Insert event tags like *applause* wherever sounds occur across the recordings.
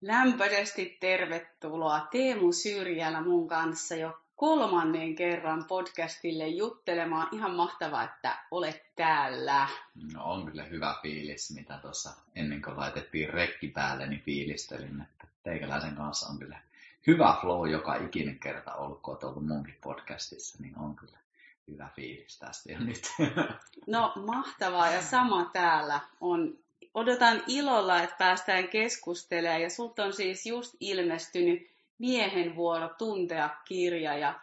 Lämpöisesti tervetuloa Teemu Syrjälä mun kanssa jo kolmannen kerran podcastille juttelemaan. Ihan mahtavaa, että olet täällä. No on kyllä hyvä fiilis, mitä tuossa ennen kuin laitettiin rekki päälle, niin fiilistelin, että teikäläisen kanssa on kyllä hyvä flow joka ikinen kerta ollut, kun olet ollut munkin podcastissa, niin on kyllä hyvä fiilis tästä jo nyt. No mahtavaa ja sama täällä on odotan ilolla, että päästään keskustelemaan. Ja sulta on siis just ilmestynyt Miehen vuoro tuntea kirja. Ja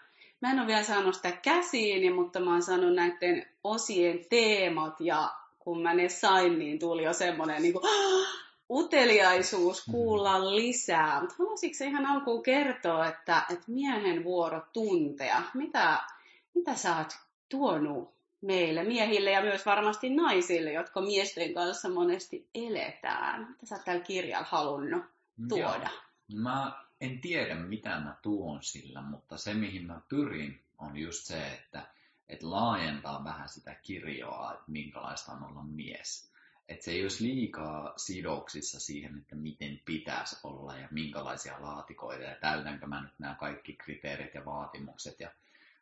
mä en ole vielä saanut sitä käsiini, mutta mä oon saanut näiden osien teemat. Ja kun mä ne sain, niin tuli jo semmoinen niin kuin, *gasps* uteliaisuus kuulla lisää. Mutta haluaisitko ihan alkuun kertoa, että, että miehen vuoro tuntea, mitä, mitä sä oot tuonut meille, miehille ja myös varmasti naisille, jotka miesten kanssa monesti eletään. Mitä sä oot tällä kirjalla halunnut tuoda? Joo. Mä en tiedä, mitä mä tuon sillä, mutta se, mihin mä pyrin, on just se, että, että laajentaa vähän sitä kirjoa, että minkälaista on olla mies. Että se ei olisi liikaa sidoksissa siihen, että miten pitäisi olla ja minkälaisia laatikoita ja täytänkö mä nyt nämä kaikki kriteerit ja vaatimukset ja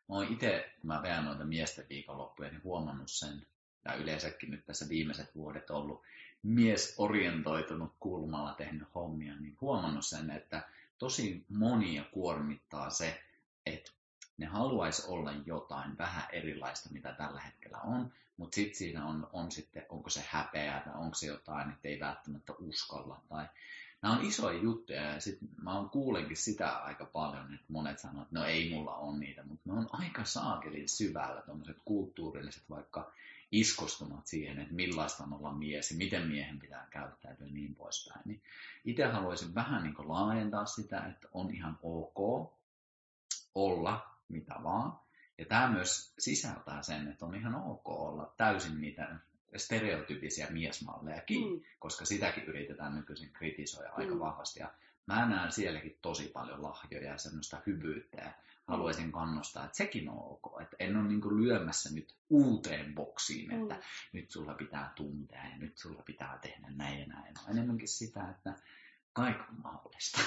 mä oon itse, kun mä veän noita miesten viikonloppuja, niin huomannut sen, ja yleensäkin nyt tässä viimeiset vuodet ollut miesorientoitunut kulmalla tehnyt hommia, niin huomannut sen, että tosi monia kuormittaa se, että ne haluaisi olla jotain vähän erilaista, mitä tällä hetkellä on, mutta sitten siinä on, on sitten, onko se häpeä tai onko se jotain, että ei välttämättä uskalla tai nämä on isoja juttuja ja sit mä oon kuulenkin sitä aika paljon, että monet sanoo, että no ei mulla on niitä, mutta ne on aika saakelin syvällä tuommoiset kulttuurilliset vaikka iskostumat siihen, että millaista on olla mies ja miten miehen pitää käyttäytyä ja niin poispäin. Niin itse haluaisin vähän niin laajentaa sitä, että on ihan ok olla mitä vaan. Ja tämä myös sisältää sen, että on ihan ok olla täysin niitä stereotypisia miesmallejakin, mm. koska sitäkin yritetään nykyisin kritisoida mm. aika vahvasti. Ja mä näen sielläkin tosi paljon lahjoja ja semmoista hyvyyttä ja haluaisin mm. kannustaa, että sekin on ok. Että en ole niin lyömässä nyt uuteen boksiin, että mm. nyt sulla pitää tuntea ja nyt sulla pitää tehdä näin ja näin. On enemmänkin sitä, että kaikki on mahdollista.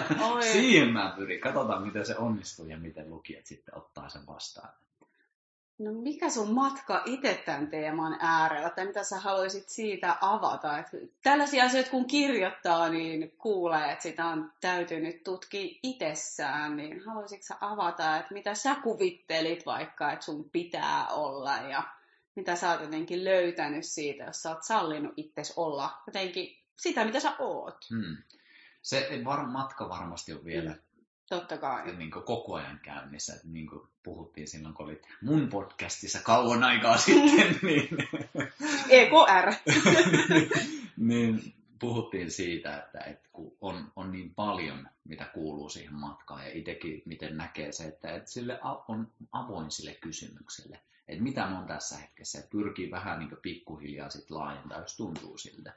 *laughs* Siihen mä pyrin. Katsotaan, miten se onnistuu ja miten lukijat sitten ottaa sen vastaan. No mikä sun matka itse tämän teeman äärellä, tai mitä sä haluaisit siitä avata? Et tällaisia asioita kun kirjoittaa, niin kuulee, että sitä on täytynyt tutkia itsessään, niin haluaisitko sä avata, että mitä sä kuvittelit vaikka, että sun pitää olla, ja mitä sä oot jotenkin löytänyt siitä, jos sä oot sallinut itsesi olla jotenkin sitä, mitä sä oot? Hmm. Se var, matka varmasti on vielä hmm Totta kai. Niin kuin koko ajan käynnissä. Että niin kuin puhuttiin silloin, kun olit mun podcastissa kauan aikaa sitten. *laughs* Niin, EKR. *laughs* niin puhuttiin siitä, että, että kun on, on niin paljon, mitä kuuluu siihen matkaan, ja itsekin miten näkee se, että, että sille on avoin sille kysymykselle, että mitä on tässä hetkessä, että pyrkii vähän niin pikkuhiljaa sit laajentaa, jos tuntuu siltä.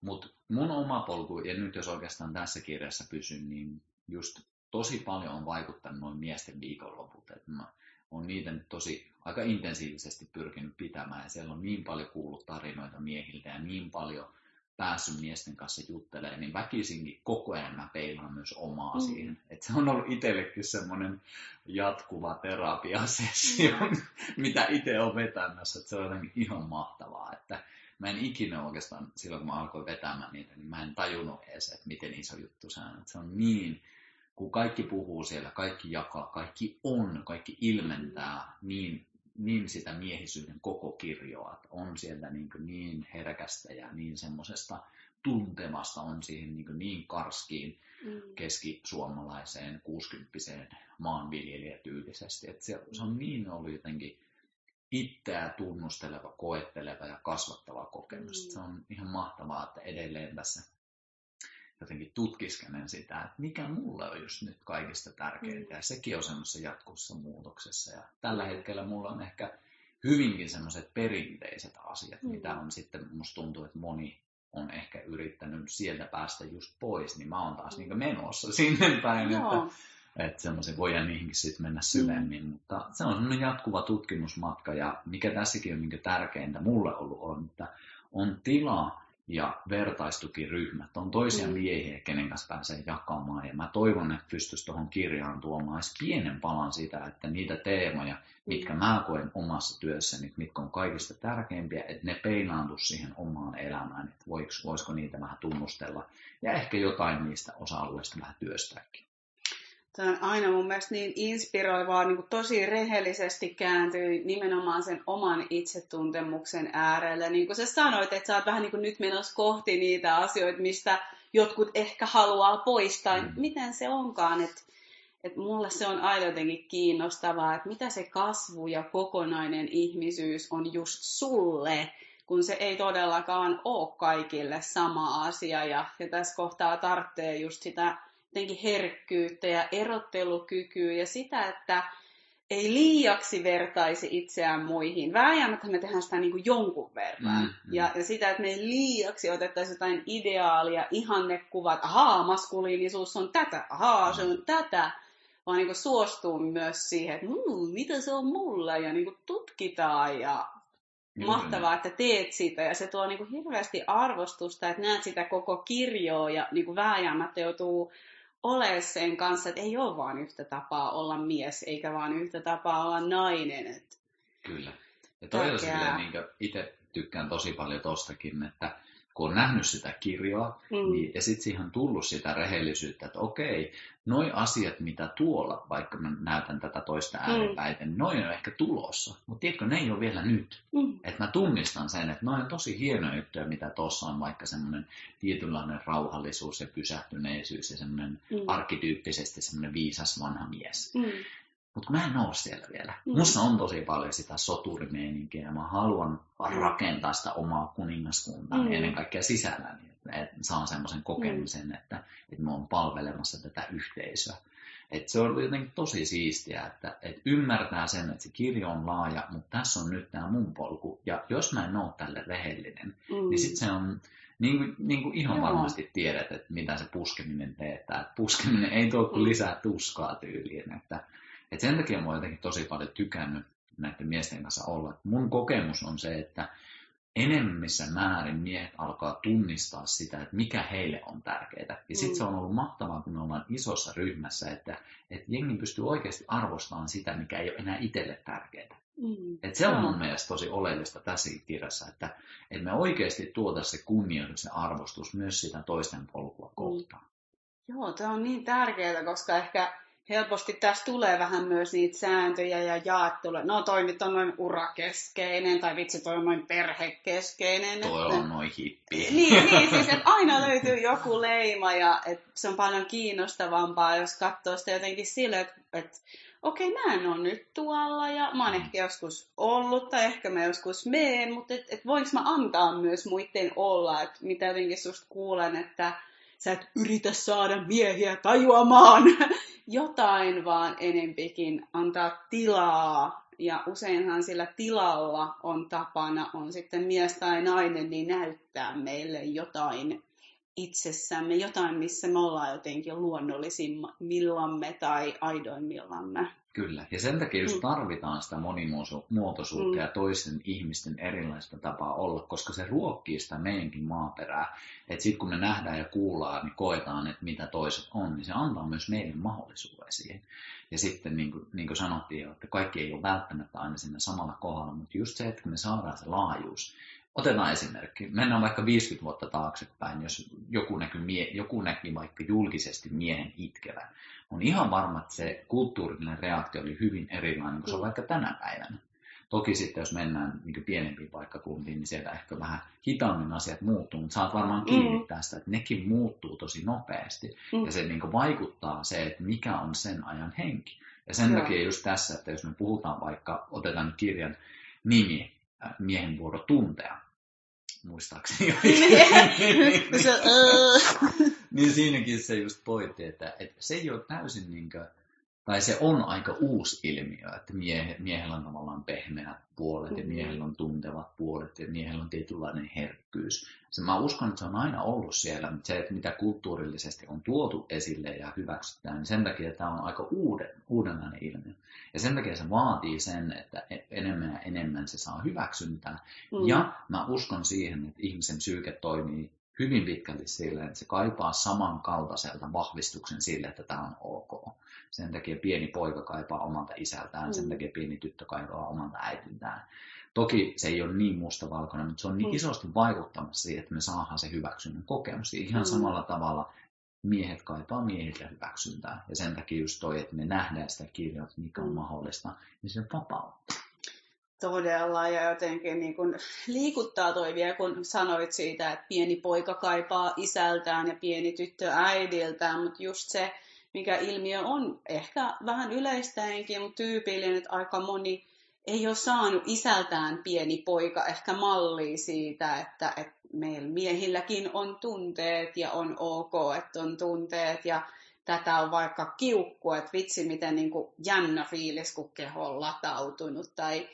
Mutta mun oma polku, ja nyt jos oikeastaan tässä kirjassa pysyn, niin just tosi paljon on vaikuttanut noin miesten viikonloput. Että mä oon niitä nyt tosi aika intensiivisesti pyrkinyt pitämään ja siellä on niin paljon kuullut tarinoita miehiltä ja niin paljon päässyt miesten kanssa juttelemaan, niin väkisinkin koko ajan mä peilaan myös omaa mm. siihen. Että se on ollut itsellekin semmoinen jatkuva terapiasessio, mm. *laughs* mitä itse on vetämässä. Että se on jotenkin ihan mahtavaa, että mä en ikinä oikeastaan, silloin kun mä alkoin vetämään niitä, niin mä en tajunnut edes, että miten iso juttu se on. Että se on niin kun kaikki puhuu siellä, kaikki jakaa, kaikki on, kaikki ilmentää niin, niin sitä miehisyyden koko kirjoa, että on sieltä niin, niin herkästä ja niin semmoisesta tuntevasta on siihen niin, niin karskiin mm. keskisuomalaiseen 60 maanviljelijätyylisesti. Että se, se on niin ollut jotenkin itseä tunnusteleva, koetteleva ja kasvattava kokemus. Mm. Se on ihan mahtavaa, että edelleen tässä jotenkin tutkiskelen sitä, että mikä mulle on just nyt kaikista tärkeintä. Ja sekin on semmoisessa jatkussa muutoksessa. Ja tällä hetkellä mulla on ehkä hyvinkin semmoiset perinteiset asiat, mm. mitä on sitten, musta tuntuu, että moni on ehkä yrittänyt sieltä päästä just pois, niin mä oon taas mm. niin menossa sinne päin, no. että, että semmoisen voidaan niihinkin sitten mennä syvemmin, mm. mutta se on semmoinen jatkuva tutkimusmatka ja mikä tässäkin on niin tärkeintä mulle ollut on, että on tilaa ja vertaistukiryhmät on toisia Mm. miehiä, kenen kanssa pääsee jakamaan. Ja mä toivon, että pystyisi tuohon kirjaan tuomaan edes pienen palan sitä, että niitä teemoja, mitkä mä koen omassa työssäni, mitkä on kaikista tärkeimpiä, että ne peilaantu siihen omaan elämään, että voiko, voisiko niitä vähän tunnustella ja ehkä jotain niistä osa-alueista vähän työstääkin. Tämä on aina mun mielestä niin inspiroivaa, niin kuin tosi rehellisesti kääntyy nimenomaan sen oman itsetuntemuksen äärelle. Niin kuin sä sanoit, että sä oot vähän niin kuin nyt menossa kohti niitä asioita, mistä jotkut ehkä haluaa poistaa. Mm. Miten se onkaan, että että mulle se on aina jotenkin kiinnostavaa, että mitä se kasvu ja kokonainen ihmisyys on just sulle, kun se ei todellakaan ole kaikille sama asia. Ja, ja tässä kohtaa tarvitsee just sitä jotenkin herkkyyttä ja erottelukykyä ja sitä, että ei liiaksi vertaisi itseään muihin. Vääjäämättä me tehdään sitä niin kuin jonkun verran. Mm, mm. Ja, ja sitä, että me ei liiaksi otettaisiin jotain ideaalia, ihannekuvat, ahaa, maskuliinisuus on tätä, ahaa, se on tätä, vaan niin kuin suostuu myös siihen, että mmm, mitä se on mulla, ja niin kuin tutkitaan, ja Juuri mahtavaa, että teet sitä, ja se tuo niin kuin hirveästi arvostusta, että näet sitä koko kirjoa, ja niin kuin vääjäämättä joutuu olemaan sen kanssa, että ei ole vaan yhtä tapaa olla mies, eikä vaan yhtä tapaa olla nainen. Että Kyllä. Ja toi on Tärkeää. silleen, niin itse tykkään tosi paljon tostakin, että kun on nähnyt sitä kirjaa, Mm. niin, ja sitten siihen on tullut sitä rehellisyyttä, että okei, noi asiat, mitä tuolla, vaikka mä näytän tätä toista ääripäitä, niin noi on ehkä tulossa. Mutta tiedätkö, ne ei ole vielä nyt. Mm. Että mä tunnistan sen, että noi on tosi hienoja juttuja, mitä tuossa on, vaikka semmoinen tietynlainen rauhallisuus ja pysähtyneisyys ja semmoinen Mm. arkkityyppisesti semmoinen viisas vanha mies. Mm. Mutta mä en oo siellä vielä. Mm. Musta on tosi paljon sitä soturimeininkiä ja mä haluan Mm. rakentaa sitä omaa kuningaskuntaa Mm. ennen kaikkea sisälläni. Että et saan semmoisen kokemuksen, että, että mä oon palvelemassa tätä yhteisöä. Et se on jotenkin tosi siistiä, että et ymmärtää sen, että se kirjo on laaja, mutta tässä on nyt tämä mun polku. Ja jos mä en oo tälle rehellinen, Mm. niin sitten se on, niin kuin, niin kuin ihan Joo. varmasti tiedät, että mitä se puskeminen teettää. Että puskeminen ei tuo kuin Mm. lisää tuskaa tyyliin. Että, että sen takia mä oon jotenkin tosi paljon tykännyt näiden miesten kanssa olla. Mun kokemus on se, että enemmissä määrin miehet alkaa tunnistaa sitä, että mikä heille on tärkeää. Ja sitten Mm. se on ollut mahtavaa, kun me ollaan isossa ryhmässä, että, että jengi pystyy oikeasti arvostamaan sitä, mikä ei ole enää itselle tärkeää. Mm. Et se on mun mielestä tosi oleellista tässäkin kirjassa, että, että me oikeasti tuota se kunnioitus ja arvostus myös sitä toisten polkua kohtaan. Joo, tämä on niin tärkeää, koska ehkä helposti tässä tulee vähän myös niitä sääntöjä ja jaettelua. No toi nyt on noin urakeskeinen, tai vitsi toi on noin perhekeskeinen. Toi että- on noin hippi. niin, niin, *laughs* siis että aina löytyy joku leima ja että se on paljon kiinnostavampaa, jos katsoo sitä jotenkin sille, että, että okei, mä en ole nyt tuolla ja mä oon ehkä joskus ollut tai ehkä mä joskus meen, mutta et, et voinko mä antaa myös muiden olla, että mitä jotenkin susta kuulen, että sä et yritä saada miehiä tajuamaan *laughs* jotain, vaan enempikin antaa tilaa. Ja useinhan sillä tilalla on tapana, on sitten mies tai nainen, niin näyttää meille jotain itsessämme, jotain, missä me ollaan jotenkin luonnollisimmillamme tai aidoimmillamme. Kyllä. Ja sen takia just Mm. tarvitaan sitä monimuotoisuutta Mm. ja toisten ihmisten erilaista tapaa olla, koska se ruokkii sitä meidänkin maaperää. Että sitten kun me nähdään ja kuullaan, niin koetaan, että mitä toiset on, niin se antaa myös meille mahdollisuuden siihen. Ja sitten niin kuin, niin kuin sanottiin että kaikki ei ole välttämättä aina siinä samalla kohdalla, mutta just se, että me saadaan se laajuus. Otetaan esimerkki. Mennään vaikka 50 vuotta taaksepäin, jos joku näki, mie- joku näki vaikka julkisesti miehen itkevän. On ihan varma, että se kulttuurinen reaktio oli hyvin erilainen kuin se on Mm. vaikka tänä päivänä. Toki sitten, jos mennään niin pienempiin paikkakuntiin, niin siellä ehkä vähän hitaammin asiat muuttuu, mutta saat varmaan kiinni Mm. tästä, että nekin muuttuu tosi nopeasti. Mm. Ja se niin vaikuttaa se, että mikä on sen ajan henki. Ja sen Joo. takia just tässä, että jos me puhutaan vaikka, otetaan kirjan nimi, äh, miehen vuoro tuntea, muistaakseni. *laughs* Se, öö. niin siinäkin se just pointti, että, että se ei ole täysin niin tai se on aika uusi ilmiö, että miehe, miehellä on tavallaan pehmeät puolet ja miehellä on tuntevat puolet ja miehellä on tietynlainen herkkyys. Se, mä uskon, että se on aina ollut siellä, mutta se, että mitä kulttuurillisesti on tuotu esille ja hyväksytään, niin sen takia tämä on aika uuden, uudenlainen ilmiö. Ja sen takia se vaatii sen, että e-, enemmän ja enemmän se saa hyväksyntää. Mm. Ja mä uskon siihen, että ihmisen psyyke toimii hyvin pitkälti sille, että se kaipaa samankaltaiselta vahvistuksen sille, että tämä on ok. Sen takia pieni poika kaipaa omalta isältään, mm. sen takia pieni tyttö kaipaa omalta äitiltään. Toki se ei ole niin mustavalkoinen, mutta se on niin mm. isosti vaikuttamassa siihen, että me saadaan se hyväksynnän kokemus. Ihan mm. samalla tavalla miehet kaipaa miehiltä hyväksyntää. Ja sen takia just toi, että me nähdään sitä kirjaa, mikä on mm. mahdollista, niin se vapauttaa. Todella, ja jotenkin niin kun liikuttaa toi vielä, kun sanoit siitä, että pieni poika kaipaa isältään ja pieni tyttö äidiltään, mutta just se, mikä ilmiö on ehkä vähän yleistäinkin, mutta tyypillinen, että aika moni ei ole saanut isältään pieni poika ehkä mallia siitä, että, että meillä miehilläkin on tunteet ja on ok, että on tunteet ja tätä on vaikka kiukku, että vitsi miten niin kuin jännä fiilis, kun keho on latautunut tai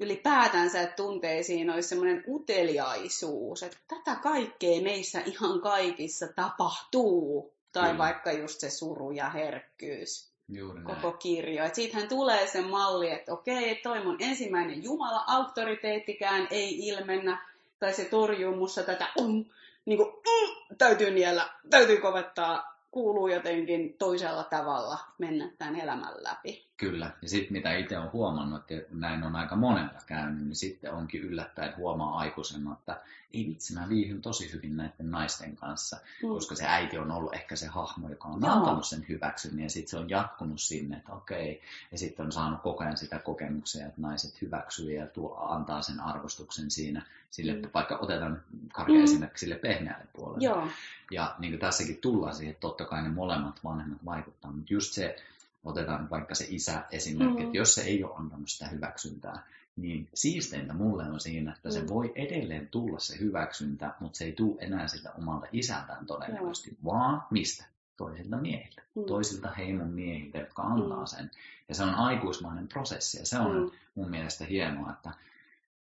ylipäätänsä, että tunteisiin olisi semmoinen uteliaisuus, että tätä kaikkea meissä ihan kaikissa tapahtuu. Tai Kyllä. vaikka just se suru ja herkkyys. Juuri koko näin. kirjo. Et siitähän tulee se malli, että okei, toi mun ensimmäinen Jumala, auktoriteettikään ei ilmennä, tai se torjuu mussa tätä, um, niin kuin, mm, täytyy niellä, täytyy kovettaa kuuluu jotenkin toisella tavalla mennä tämän elämän läpi. Kyllä, ja sitten mitä itse olen huomannut, että näin on aika monella käynyt, niin sitten onkin yllättäen huomaa aikuisena, että ei vitsi, mä viihyn tosi hyvin näiden naisten kanssa, mm. koska se äiti on ollut ehkä se hahmo, joka on Joo. antanut sen hyväksyn, ja sitten se on jatkunut sinne, että okei, ja sitten on saanut koko ajan sitä kokemuksia, että naiset hyväksyy ja tuo, antaa sen arvostuksen siinä, sille, mm. vaikka otetaan karkea mm. esimerkiksi sille pehmeälle puolelle. Joo. Ja niin kuin tässäkin tullaan siihen, että totta kai ne molemmat vanhemmat vaikuttaa, mutta just se, otetaan vaikka se isä esimerkki, mm-hmm. että jos se ei ole antanut sitä hyväksyntää, niin siisteintä mulle on siinä, että se mm. voi edelleen tulla se hyväksyntä, mutta se ei tule enää sitä omalta isältään todennäköisesti, mm. vaan mistä? Toisilta miehiltä, mm. toisilta heimon miehiltä, jotka antaa mm. sen. Ja se on aikuismainen prosessi ja se on mm. mun mielestä hienoa, että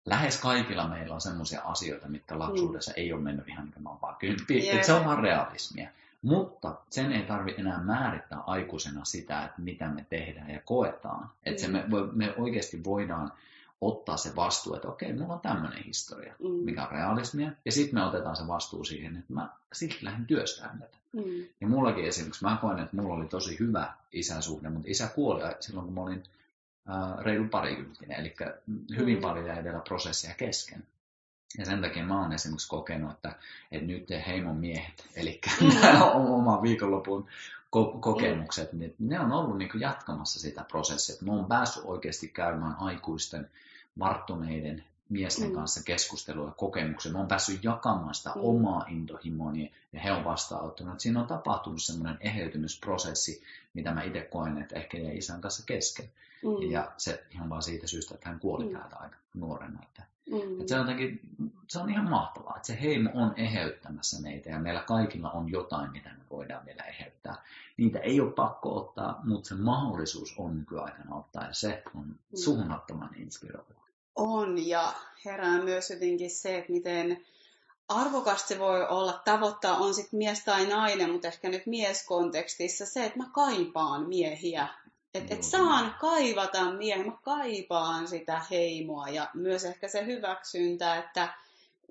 lähes kaikilla meillä on sellaisia asioita, mitkä lapsuudessa mm. ei ole mennyt ihan niin kuin vaan yeah. se on vaan realismia. Mutta sen ei tarvi enää määrittää aikuisena sitä, että mitä me tehdään ja koetaan. Että se mm. me, me oikeasti voidaan ottaa se vastuu, että okei, mulla on tämmöinen historia, mm. mikä on realismia, ja sitten me otetaan se vastuu siihen, että mä sitten lähden työstämään tätä. Mm. Ja mullakin esimerkiksi, mä koen, että mulla oli tosi hyvä isäsuhde, mutta isä kuoli silloin, kun mä olin äh, reilu parikymppinen, eli hyvin mm. paljon jäi vielä prosessia kesken. Ja sen takia mä oon esimerkiksi kokenut, että, että nyt heimon miehet, eli mm. *laughs* oma viikonlopun ko- kokemukset, mm. niin ne on ollut niin jatkamassa sitä prosessia. Mä oon päässyt oikeasti käymään aikuisten, varttuneiden miesten mm. kanssa keskustelua ja kokemuksia. Mä oon päässyt jakamaan sitä mm. omaa intohimoani ja he on vastaanottanut. Siinä on tapahtunut semmoinen eheytymisprosessi, mitä mä itse koen, että ehkä jäi isän kanssa kesken. Mm. Ja se ihan vaan siitä syystä, että hän kuoli mm. täältä aika nuorena. Että, mm. että se, on jotenkin, se on ihan mahtavaa, että se heimo on eheyttämässä meitä ja meillä kaikilla on jotain, mitä me voidaan vielä eheyttää. Niitä ei ole pakko ottaa, mutta se mahdollisuus on nykyaikana ottaa ja se on mm. suunnattoman inspiroivaa. On ja herää myös jotenkin se, että miten arvokasta se voi olla tavoittaa, on sitten mies tai nainen, mutta ehkä nyt mieskontekstissa se, että mä kaipaan miehiä. Että et saan kaivata miehen, mä kaipaan sitä heimoa ja myös ehkä se hyväksyntä, että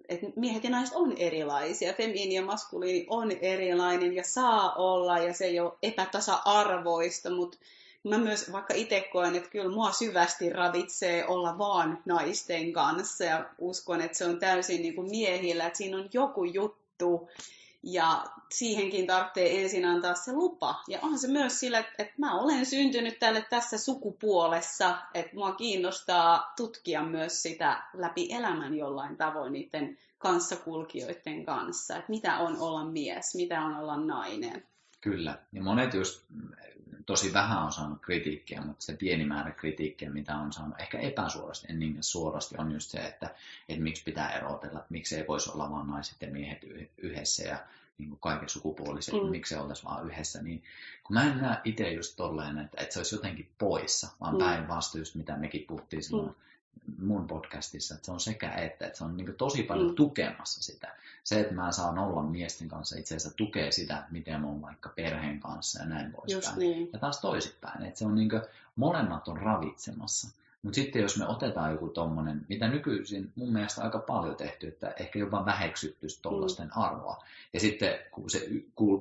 et miehet ja naiset on erilaisia, feminiini ja maskuliini on erilainen ja saa olla ja se ei ole epätasa-arvoista, mutta mä myös vaikka itse koen, että kyllä mua syvästi ravitsee olla vaan naisten kanssa ja uskon, että se on täysin niin kuin miehillä, että siinä on joku juttu, ja siihenkin tarvitsee ensin antaa se lupa. Ja onhan se myös sillä, että, että mä olen syntynyt tälle tässä sukupuolessa, että mua kiinnostaa tutkia myös sitä läpi elämän jollain tavoin niiden kanssakulkijoiden kanssa. Että mitä on olla mies, mitä on olla nainen. Kyllä. Ja monet just tosi vähän on saanut kritiikkiä, mutta se pieni määrä kritiikkiä, mitä on saanut ehkä epäsuorasti, en niin suorasti, on just se, että, että miksi pitää erotella, että miksi ei voisi olla vain naiset ja miehet yhdessä ja niin kuin kaiken sukupuoliset, mm. miksi se oltaisiin vaan yhdessä, niin kun mä en näe itse just tolleen, että, että se olisi jotenkin poissa, vaan mm. päinvastoin just mitä mekin puhuttiin silloin mm. Mun podcastissa, että se on sekä että, että se on niin tosi paljon mm. tukemassa sitä. Se, että mä saan olla miesten kanssa, itse asiassa tukee sitä, miten mä oon vaikka perheen kanssa ja näin poispäin. Niin. Ja taas toisinpäin, että se on niin kuin, molemmat on ravitsemassa. Mutta sitten jos me otetaan joku tommonen, mitä nykyisin mun mielestä aika paljon tehty, että ehkä jopa väheksytty tuollaisten mm. arvoa. Ja sitten kun se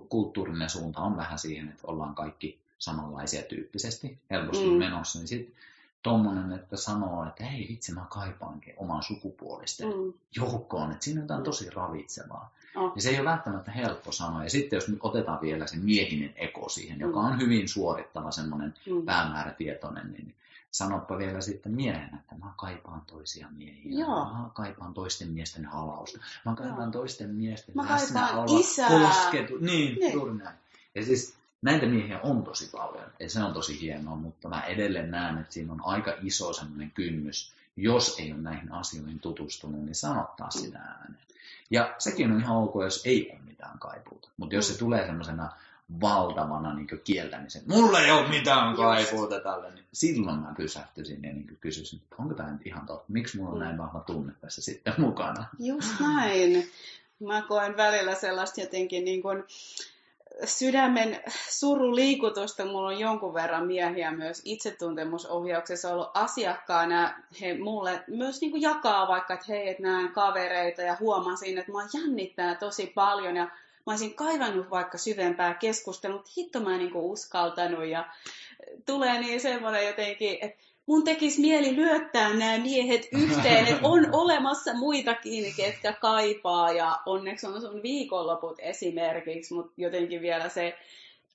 kulttuurinen suunta on vähän siihen, että ollaan kaikki samanlaisia tyyppisesti helposti mm. menossa, niin sitten tuommoinen, että sanoo, että hei vitsi, mä kaipaankin oman sukupuolisten mm. joukkoon, että siinä on jotain tosi ravitsevaa. Oh. Ja se ei ole välttämättä helppo sanoa. Ja sitten jos nyt otetaan vielä se miehinen eko siihen, mm. joka on hyvin suorittava semmoinen mm. päämäärätietoinen, niin sanoppa vielä sitten miehen, että mä kaipaan toisia miehiä. Joo. Mä kaipaan toisten miesten halausta. Mä kaipaan Joo. toisten miesten mä läsnäoloa. isää. Kosketu. Niin, niin, juuri näin. Ja siis näitä miehiä on tosi paljon. Ja se on tosi hienoa, mutta mä edelleen näen, että siinä on aika iso semmoinen kynnys, jos ei ole näihin asioihin tutustunut, niin sanottaa sitä ääneen. Ja sekin on ihan ok, jos ei ole mitään kaipuuta. Mutta jos se tulee semmoisena valtavana niin kieltämisen. Mulla ei ole mitään kaipuuta tälle. Niin silloin mä pysähtyisin ja niin kysyisin, että onko tämä nyt ihan totta? Miksi mulla on näin vahva tunne tässä sitten mukana? Just näin. Mä koen välillä sellaista jotenkin niin kuin sydämen suruliikutusta. Mulla on jonkun verran miehiä myös itsetuntemusohjauksessa ollut asiakkaana. He mulle myös niin kuin jakaa vaikka, että hei, että näen kavereita ja huomasin, että mä jännittää tosi paljon ja mä olisin kaivannut vaikka syvempää keskustelua, mutta hitto mä en niin uskaltanut ja tulee niin semmoinen jotenkin, että mun tekisi mieli lyöttää nämä miehet yhteen, että on *laughs* olemassa muitakin, ketkä kaipaa ja onneksi on sun viikonloput esimerkiksi, mutta jotenkin vielä se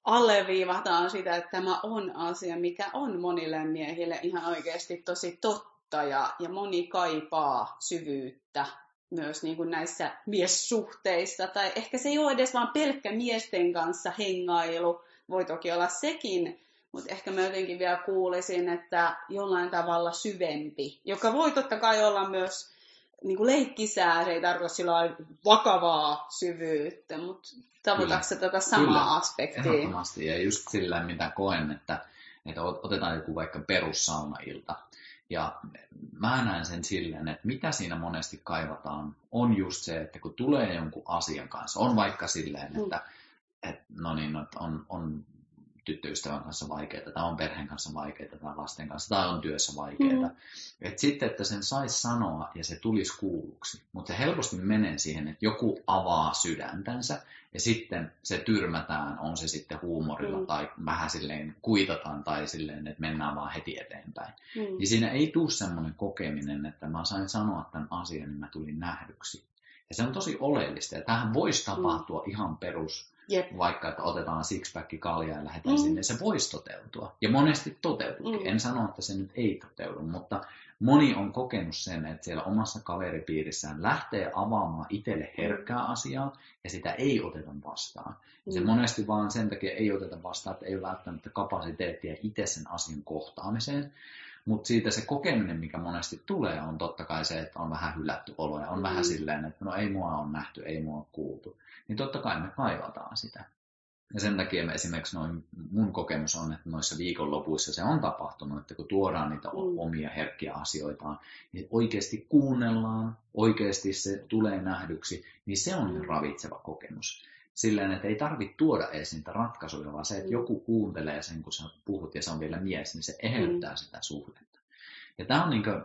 alleviivataan sitä, että tämä on asia, mikä on monille miehille ihan oikeasti tosi totta ja, ja moni kaipaa syvyyttä myös niin kuin näissä miessuhteissa, tai ehkä se ei ole edes vaan pelkkä miesten kanssa hengailu, voi toki olla sekin, mutta ehkä mä jotenkin vielä kuulisin, että jollain tavalla syvempi, joka voi totta kai olla myös niin kuin leikkisää, se ei tarkoita sillä vakavaa syvyyttä, mutta tavoitatko tätä samaa Kyllä. aspektia? Ehdottomasti, ja just sillä mitä koen, että, että otetaan joku vaikka perussaunailta, ja mä näen sen silleen, että mitä siinä monesti kaivataan, on just se, että kun tulee jonkun asian kanssa, on vaikka silleen, että, mm. että no niin, että on, on tyttöystävän kanssa vaikeaa, tai on perheen kanssa vaikeaa, tai lasten kanssa, tai on työssä vaikeaa. Mm. Et sitten, että sen saisi sanoa ja se tulisi kuulluksi. Mutta se helposti menee siihen, että joku avaa sydäntänsä, ja sitten se tyrmätään, on se sitten huumorilla mm. tai vähän silleen kuitataan tai silleen, että mennään vaan heti eteenpäin. Mm. Ja siinä ei tule semmoinen kokeminen, että mä sain sanoa tämän asian, niin mä tulin nähdyksi. Ja se on tosi oleellista. Ja tähän voisi tapahtua mm. ihan perus Jep. Vaikka, että otetaan sixpack kaljaa ja lähdetään mm. sinne, se voisi toteutua. Ja monesti toteutuukin. Mm. En sano, että se nyt ei toteudu, mutta moni on kokenut sen, että siellä omassa kaveripiirissään lähtee avaamaan itselle herkkää asiaa ja sitä ei oteta vastaan. Mm. Se monesti vaan sen takia ei oteta vastaan, että ei ole välttämättä kapasiteettia itse sen asian kohtaamiseen. Mutta siitä se kokeminen, mikä monesti tulee, on totta kai se, että on vähän hylätty olo ja on mm. vähän silleen, että no ei mua on nähty, ei mua on kuultu. Niin totta kai me kaivataan sitä. Ja sen takia me esimerkiksi noin, mun kokemus on, että noissa viikonlopuissa se on tapahtunut, että kun tuodaan niitä mm. omia herkkiä asioita, niin oikeasti kuunnellaan, oikeasti se tulee nähdyksi, niin se on ravitseva kokemus. Silleen, että ei tarvitse tuoda edes niitä ratkaisuja, vaan se, että mm. joku kuuntelee sen, kun sä puhut ja se on vielä mies, niin se eheyttää mm. sitä suhdetta. Ja tämä on, niin kuin,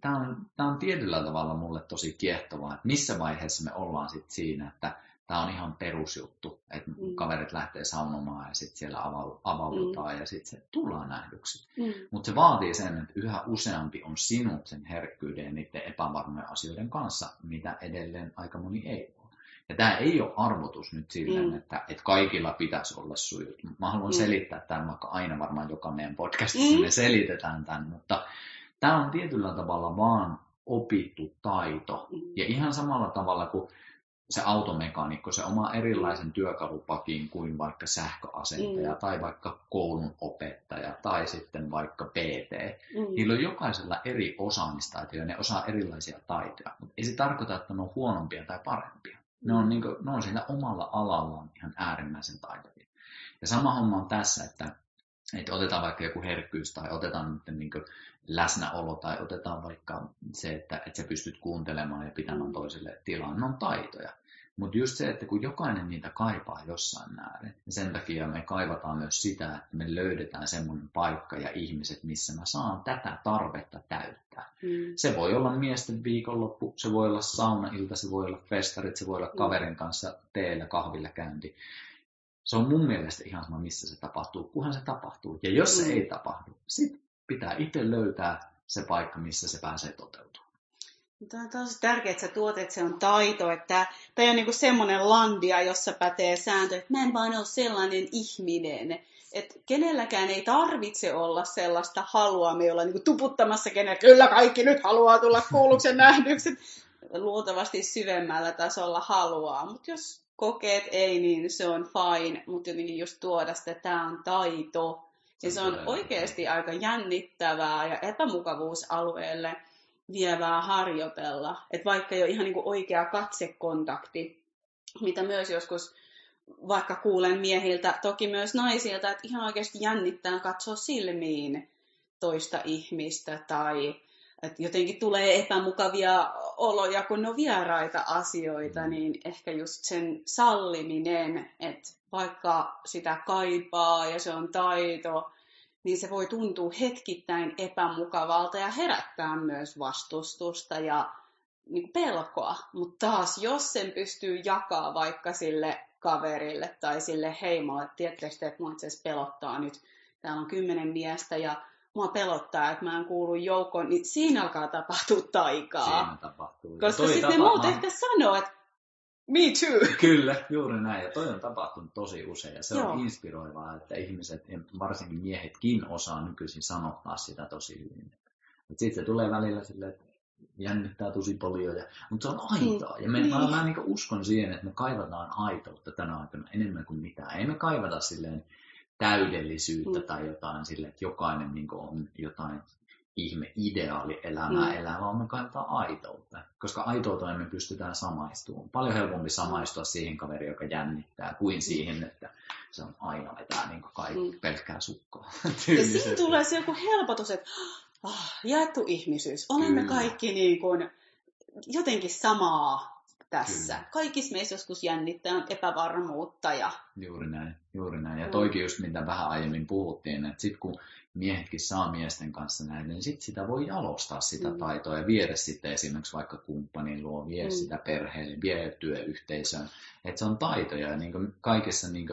tämä on, tämä on tietyllä tavalla mulle tosi kiehtovaa, että missä vaiheessa me ollaan sitten siinä, että tämä on ihan perusjuttu, että mm. kaverit lähtee saunomaan ja sitten siellä avaudutaan mm. ja sitten se tullaan nähdyksi. Mm. Mutta se vaatii sen, että yhä useampi on sinut sen herkkyyden ja niiden epävarmojen asioiden kanssa, mitä edelleen aika moni ei ole. Ja tämä ei ole arvotus nyt silleen, mm. että, että kaikilla pitäisi olla sujut. Mä haluan mm. selittää tämän, vaikka aina varmaan joka meidän podcastissa mm. me selitetään tämän, mutta tämä on tietyllä tavalla vaan opittu taito. Mm. Ja ihan samalla tavalla kuin se automekaanikko, se oma erilaisen työkalupakin kuin vaikka sähköasentaja mm. tai vaikka koulun opettaja tai sitten vaikka PT. Mm. Niillä on jokaisella eri osaamistaitoja ja ne osaa erilaisia taitoja, mutta ei se tarkoita, että ne on huonompia tai parempia. Ne on, niin kuin, ne on siinä omalla alallaan ihan äärimmäisen taitavia. Ja sama homma on tässä, että, että otetaan vaikka joku herkkyys tai otetaan niin läsnäolo tai otetaan vaikka se, että, että sä pystyt kuuntelemaan ja pitämään toiselle tilaa. Ne on taitoja. Mutta just se, että kun jokainen niitä kaipaa jossain määrin, niin sen takia me kaivataan myös sitä, että me löydetään semmoinen paikka ja ihmiset, missä mä saan tätä tarvetta täyttää. Mm. Se voi olla miesten viikonloppu, se voi olla saunailta, se voi olla festarit, se voi olla mm. kaverin kanssa teellä kahvilla käynti. Se on mun mielestä ihan sama, missä se tapahtuu, kunhan se tapahtuu. Ja jos se mm. ei tapahdu, sit pitää itse löytää se paikka, missä se pääsee toteutumaan. Tämä on tosi tärkeää, että sä tuot, että se on taito. Että tämä on niin semmoinen landia, jossa pätee sääntö, että mä en vaan ole sellainen ihminen. Että kenelläkään ei tarvitse olla sellaista halua, me olla niin tuputtamassa kenen, kyllä kaikki nyt haluaa tulla kuulluksi ja nähdyksi. Luultavasti syvemmällä tasolla haluaa, mutta jos kokeet ei, niin se on fine, mutta jotenkin just tuoda sitä, että tämä on taito. Ja se on oikeasti aika jännittävää ja epämukavuusalueelle vievää harjoitella. Että vaikka ei ole ihan niin kuin oikea katsekontakti, mitä myös joskus vaikka kuulen miehiltä, toki myös naisilta, että ihan oikeasti jännittää katsoa silmiin toista ihmistä tai että jotenkin tulee epämukavia oloja, kun ne on vieraita asioita, niin ehkä just sen salliminen, että vaikka sitä kaipaa ja se on taito, niin se voi tuntua hetkittäin epämukavalta ja herättää myös vastustusta ja niin pelkoa. Mutta taas, jos sen pystyy jakaa vaikka sille kaverille tai sille heimolle, että tiedättekö te, että mua itse pelottaa nyt, täällä on kymmenen miestä ja mua pelottaa, että mä en kuulu joukkoon, niin siinä alkaa tapahtua taikaa. Siinä tapahtuu. Koska sitten tapa- muut ehkä sanoo, että me too. Kyllä, juuri näin. Ja toi on tapahtunut tosi usein ja se Joo. on inspiroivaa, että ihmiset, varsinkin miehetkin, osaa nykyisin sanottaa sitä tosi hyvin. Sitten se tulee välillä silleen, että jännittää tosi paljon, ja, mutta se on aitoa. Ja me, niin. mä, mä niin uskon siihen, että me kaivataan aitoutta tänä aikana enemmän kuin mitään. Ei me kaivata silleen täydellisyyttä mm. tai jotain silleen, että jokainen niin on jotain ihme ideaali elämää mm. elää, vaan me kaivataan aitoutta. Koska aitoutta me pystytään samaistumaan. Paljon helpompi samaistua siihen kaveriin, joka jännittää, kuin siihen, että se on aina vetää niin kaikki mm. pelkkää sukkaa. *laughs* ja siinä tulee se joku helpotus, että oh, jaettu ihmisyys. Olemme Kyllä. kaikki niin kuin, jotenkin samaa tässä. Kyllä. Kaikissa meissä joskus jännittää epävarmuutta. Ja... Juuri näin, juuri näin. Ja mm. toikin just mitä vähän aiemmin puhuttiin, että sitten kun miehetkin saa miesten kanssa näin, niin sitten sitä voi jalostaa sitä mm. taitoa ja viedä sitten esimerkiksi vaikka kumppanin luo, vie mm. sitä perheelle, vie työyhteisöön. Että se on taitoja ja niin kaikessa niin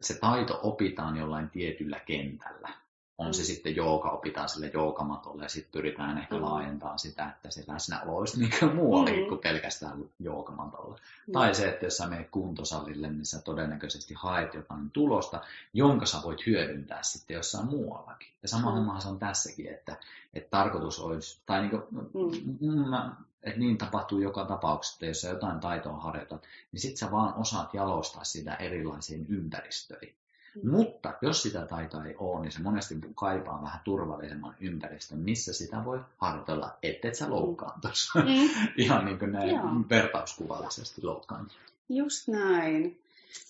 se taito opitaan jollain tietyllä kentällä on se mm. sitten jooga, opitaan sille joogamatolle ja sitten pyritään ehkä mm. laajentamaan sitä, että se läsnäolo olisi *laughs* niin muuallakin mm. kuin pelkästään joogamatolle. Mm. Tai se, että jos sä menet kuntosalille, niin sä todennäköisesti haet jotain tulosta, jonka sä voit hyödyntää sitten jossain muuallakin. Ja sama mm. homma se on tässäkin, että, että tarkoitus olisi, tai niin kuin, mm. mä, että niin tapahtuu joka tapauksessa, että jos sä jotain taitoa harjoitat, niin sit sä vaan osaat jalostaa sitä erilaisiin ympäristöihin. Mutta jos sitä taitoa ei ole, niin se monesti kaipaa vähän turvallisemman ympäristön, missä sitä voi harjoitella, ettei sä loukkaantuisi. Mm. *laughs* Ihan niin kuin näin Joo. vertauskuvallisesti loukkaantua. Just näin.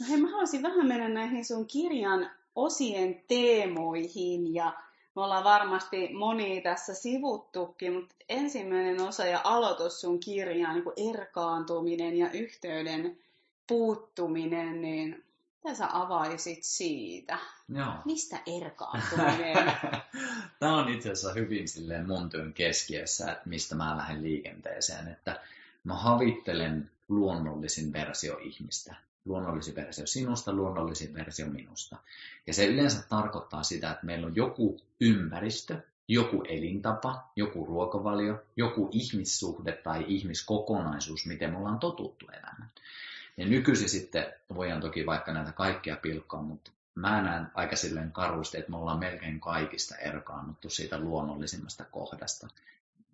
No hei, mä haluaisin vähän mennä näihin sun kirjan osien teemoihin ja me ollaan varmasti moni tässä sivuttukin, mutta ensimmäinen osa ja aloitus sun kirjaan, niin kuin erkaantuminen ja yhteyden puuttuminen, niin mitä sä avaisit siitä? Joo. Mistä erkaantuminen? *laughs* Tämä on itse asiassa hyvin silleen mun työn keskiössä, että mistä mä lähden liikenteeseen. Että mä havittelen luonnollisin versio ihmistä. Luonnollisin versio sinusta, luonnollisin versio minusta. Ja se yleensä tarkoittaa sitä, että meillä on joku ympäristö, joku elintapa, joku ruokavalio, joku ihmissuhde tai ihmiskokonaisuus, miten me ollaan totuttu elämään. Ja nykyisin sitten voidaan toki vaikka näitä kaikkia pilkkaa, mutta mä näen aika silleen karusti, että me ollaan melkein kaikista erkaannuttu siitä luonnollisimmasta kohdasta.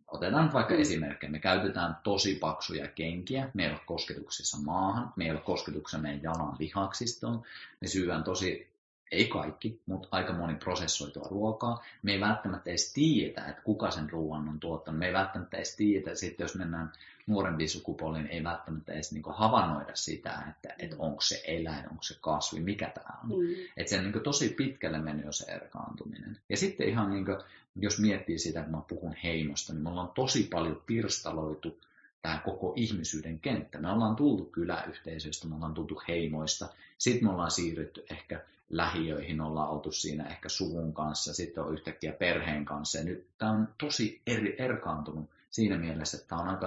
Otetaan nyt vaikka mm. esimerkkejä. Me käytetään tosi paksuja kenkiä, me ei ole kosketuksissa maahan, me ei ole kosketuksessa meidän jalan lihaksistoon, me syydään tosi ei kaikki, mutta aika moni prosessoitua ruokaa. Me ei välttämättä edes tiedetä, että kuka sen ruoan on tuottanut. Me ei välttämättä edes tiedetä, sitten jos mennään nuorempiin sukupuoliin, ei välttämättä edes niin havainnoida sitä, että, että onko se eläin, onko se kasvi, mikä tämä on. Mm. Että se on niin tosi pitkälle mennyt se erkaantuminen. Ja sitten ihan niin kuin, jos miettii sitä, että mä puhun heimosta, niin me ollaan tosi paljon pirstaloitu tämä koko ihmisyyden kenttä. Me ollaan tultu kyläyhteisöistä, me ollaan tultu heimoista, sitten me ollaan siirrytty ehkä lähiöihin, ollaan oltu siinä ehkä suvun kanssa, sitten on yhtäkkiä perheen kanssa. Ja nyt tämä on tosi eri, erkaantunut siinä mielessä, että tämä on aika,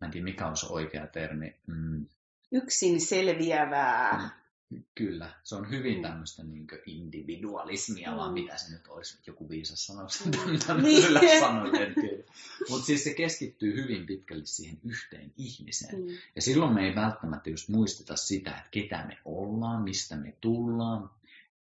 mä en tiedä mikä on se oikea termi. Mm. Yksin selviävää. Mm. Kyllä, se on hyvin mm. tämmöistä niin individualismia, mm. vaan mitä se nyt olisi, joku viisas sanoisi mm. niin. sanoin, en tiedä. Mutta siis se keskittyy hyvin pitkälle siihen yhteen ihmiseen. Mm. Ja silloin me ei välttämättä just muisteta sitä, että ketä me ollaan, mistä me tullaan,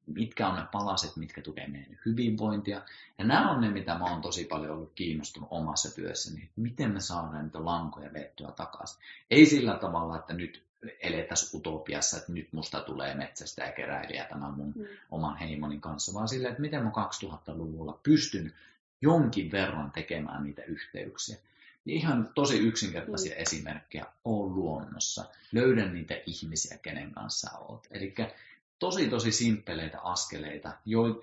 mitkä on ne palaset, mitkä tukee meidän hyvinvointia. Ja nämä on ne, mitä mä oon tosi paljon ollut kiinnostunut omassa työssäni, että miten me saadaan niitä lankoja vettyä takaisin. Ei sillä tavalla, että nyt elettäisiin utopiassa, että nyt musta tulee metsästä ja keräilijä tämän mun mm. oman heimonin kanssa, vaan silleen, että miten mä 2000-luvulla pystyn jonkin verran tekemään niitä yhteyksiä. Ihan tosi yksinkertaisia mm. esimerkkejä on luonnossa. Löydän niitä ihmisiä, kenen kanssa olet. Eli tosi tosi simppeleitä askeleita,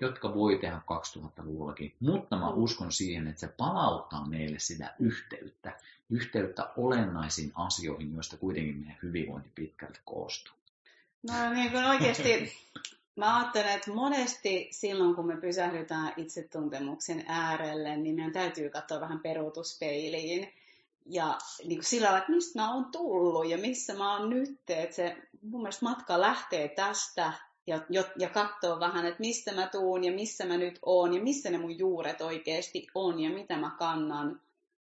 jotka voi tehdä 2000-luvullakin, mutta mä mm. uskon siihen, että se palauttaa meille sitä yhteyttä, yhteyttä olennaisiin asioihin, joista kuitenkin meidän hyvinvointi pitkälti koostuu. No niin kuin oikeasti, mä ajattelen, että monesti silloin, kun me pysähdytään itsetuntemuksen äärelle, niin meidän täytyy katsoa vähän peruutuspeiliin. Ja niin kuin sillä lailla, että mistä mä oon tullut ja missä mä oon nyt. Että se mun mielestä matka lähtee tästä ja, ja katsoa vähän, että mistä mä tuun ja missä mä nyt oon ja missä ne mun juuret oikeasti on ja mitä mä kannan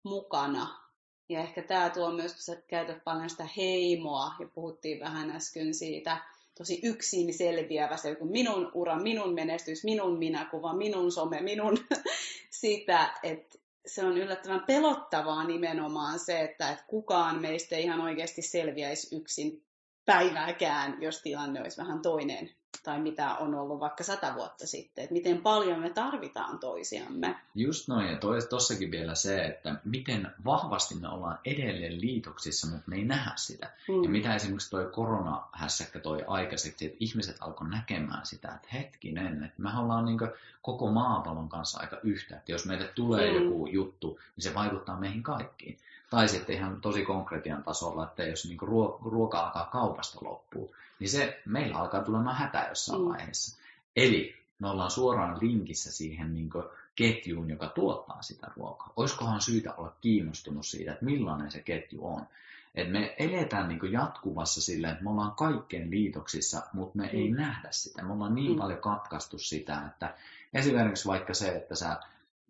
mukana. Ja ehkä tämä tuo myös, kun sä käytät paljon sitä heimoa ja puhuttiin vähän äsken siitä tosi yksin selviävästä, joku minun ura, minun menestys, minun minäkuva, minun some, minun *laughs* sitä, että se on yllättävän pelottavaa nimenomaan se, että, että kukaan meistä ei ihan oikeasti selviäisi yksin päivääkään, jos tilanne olisi vähän toinen tai mitä on ollut vaikka sata vuotta sitten, että miten paljon me tarvitaan toisiamme. Just noin, ja tossakin vielä se, että miten vahvasti me ollaan edelleen liitoksissa, mutta me ei nähdä sitä. Mm. Ja mitä esimerkiksi toi koronahässäkkä toi aikaiseksi, että ihmiset alkoi näkemään sitä, että hetkinen, että me ollaan niin koko maapallon kanssa aika yhtä, että jos meille tulee mm. joku juttu, niin se vaikuttaa meihin kaikkiin. Tai sitten ihan tosi konkretian tasolla, että jos niin ruoka alkaa kaupasta loppua, niin se meillä alkaa tulemaan hätä jossain mm. vaiheessa. Eli me ollaan suoraan linkissä siihen niin ketjuun, joka tuottaa sitä ruokaa. Olisikohan syytä olla kiinnostunut siitä, että millainen se ketju on. Et me eletään niin jatkuvassa sillä, että me ollaan kaikkien liitoksissa, mutta me mm. ei nähdä sitä. Me ollaan niin mm. paljon katkaistu sitä, että esimerkiksi vaikka se, että sä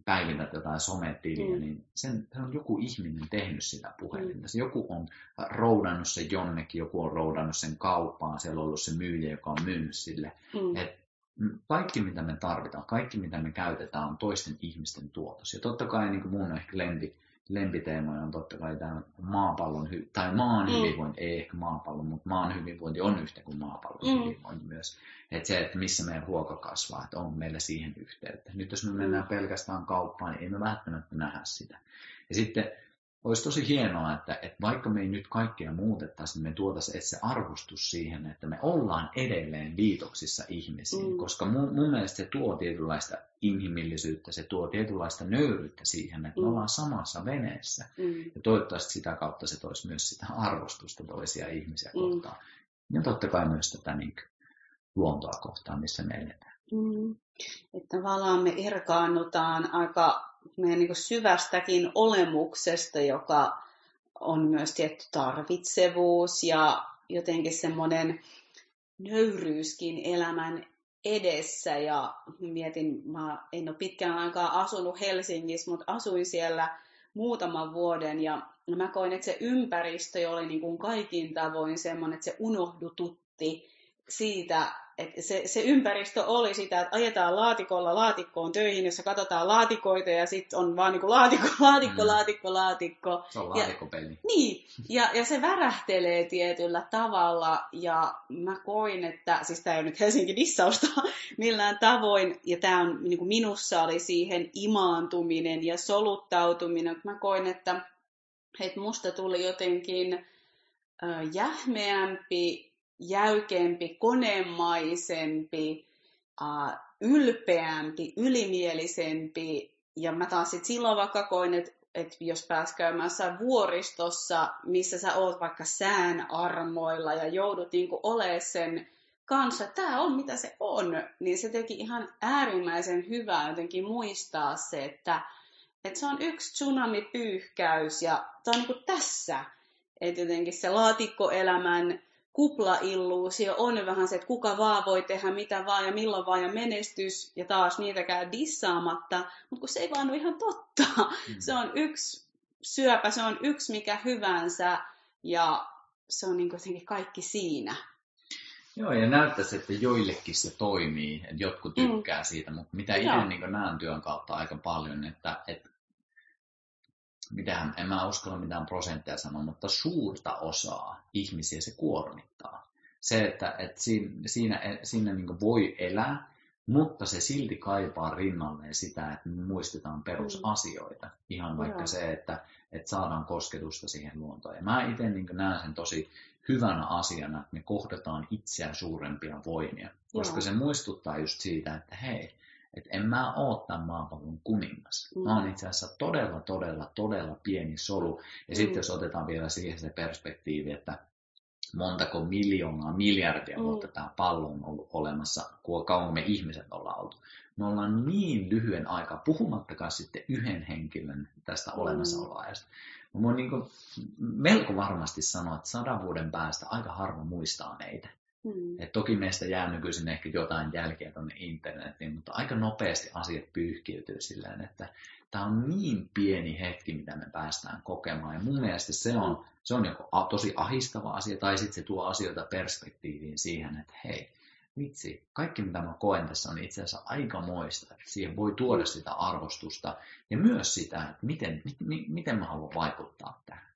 päivität jotain sometiliä, mm. niin sen, sen on joku ihminen tehnyt sitä puhelinta. Mm. Joku on roudannut sen jonnekin, joku on roudannut sen kauppaan, siellä on ollut se myyjä, joka on myynyt sille. Mm. Et kaikki, mitä me tarvitaan, kaikki, mitä me käytetään, on toisten ihmisten tuotos. Ja totta kai niin kuin mun ehkä lempi, lempiteemoja on totta kai tämä maapallon, hy- tai maan mm. hyvinvointi, ei ehkä maapallon, mutta maan hyvinvointi on yhtä kuin maapallon mm. hyvinvointi myös. Että se, että missä meidän ruoka kasvaa, että on meillä siihen yhteyttä. Nyt jos me mennään mm. pelkästään kauppaan, niin ei me välttämättä nähdä sitä. Ja sitten olisi tosi hienoa, että, että vaikka me ei nyt kaikkea muutettaisi, niin me tuotaisiin se arvostus siihen, että me ollaan edelleen liitoksissa ihmisiin, mm. koska mun, mun mielestä se tuo tietynlaista inhimillisyyttä, se tuo tietynlaista nöyryyttä siihen, että mm. me ollaan samassa veneessä. Mm. Ja toivottavasti sitä kautta se toisi myös sitä arvostusta toisia ihmisiä mm. kohtaan. Ja totta kai myös tätä niin luontoa kohtaan, missä me eletään. Mm. Että tavallaan me erkaannutaan aika meidän niin syvästäkin olemuksesta, joka on myös tietty tarvitsevuus ja jotenkin semmoinen nöyryyskin elämän edessä. Ja mietin, mä en ole pitkään aikaa asunut Helsingissä, mutta asuin siellä muutaman vuoden ja mä koin, että se ympäristö oli niin kuin kaikin tavoin semmoinen, että se unohdututti siitä et se, se ympäristö oli sitä, että ajetaan laatikolla laatikkoon töihin, jossa katsotaan laatikoita ja sitten on vaan niinku laatikko, *laughs* laatikko, mm. laatikko, laatikko. Se on laatikkopeli. Niin, ja, ja se värähtelee tietyllä tavalla ja mä koin, että, siis tämä ei ole nyt Helsingin dissausta *laughs* millään tavoin, ja tämä on niin kuin minussa oli siihen imaantuminen ja soluttautuminen, mä koin, että, että musta tuli jotenkin äh, jähmeämpi, jäykempi, konemaisempi, ylpeämpi, ylimielisempi. Ja mä taas sit silloin vaikka koin, että et jos pääs käymään vuoristossa, missä sä oot vaikka sään armoilla ja joudut niinku olemaan sen kanssa, tämä on mitä se on, niin se teki ihan äärimmäisen hyvää jotenkin muistaa se, että, että se on yksi tsunami-pyyhkäys ja tämä on niinku tässä. Että jotenkin se laatikkoelämän kuplailluusio on vähän se, että kuka vaan voi tehdä mitä vaan ja milloin vaan ja menestys ja taas niitäkään dissaamatta, mutta kun se ei vaan ole ihan totta. Mm. Se on yksi syöpä, se on yksi mikä hyvänsä ja se on niin jotenkin kaikki siinä. Joo, ja näyttäisi, että joillekin se toimii, että jotkut mm. tykkää mm. siitä, mutta mitä itse niin näen työn kautta aika paljon, että, että mitähän, en mä uskalla mitään prosentteja sanoa, mutta suurta osaa ihmisiä se kuormittaa. Se, että, että siinä, siinä, siinä niin voi elää, mutta se silti kaipaa rinnalleen sitä, että me muistetaan perusasioita. Mm. Ihan vaikka Joo. se, että, että saadaan kosketusta siihen luontoon. Ja mä itse niin näen sen tosi hyvänä asiana, että me kohdataan itseä suurempia voimia. Koska Joo. se muistuttaa just siitä, että hei, että en mä oo tämän maapallon kuningas. Mm. Mä oon itse asiassa todella, todella, todella pieni solu. Ja mm. sitten jos otetaan vielä siihen se perspektiivi, että montako miljoonaa, miljardia mm. vuotta tämä pallo on ollut olemassa, kuinka kauan me ihmiset ollaan oltu. Me ollaan niin lyhyen aikaa, puhumattakaan sitten yhden henkilön tästä mm. olemassaoloajasta. Mä voin niin melko varmasti sanoa, että sadan vuoden päästä aika harva muistaa meitä. Mm. Et toki meistä jää nykyisin ehkä jotain jälkeä tuonne internetiin, mutta aika nopeasti asiat pyyhkiytyy silleen, että tämä on niin pieni hetki, mitä me päästään kokemaan. Ja mun mielestä se on, se on joko tosi ahistava asia, tai sitten se tuo asioita perspektiiviin siihen, että hei, vitsi, kaikki mitä mä koen tässä on itse asiassa aika moista. Että siihen voi tuoda sitä arvostusta ja myös sitä, että miten, miten, miten mä haluan vaikuttaa tähän.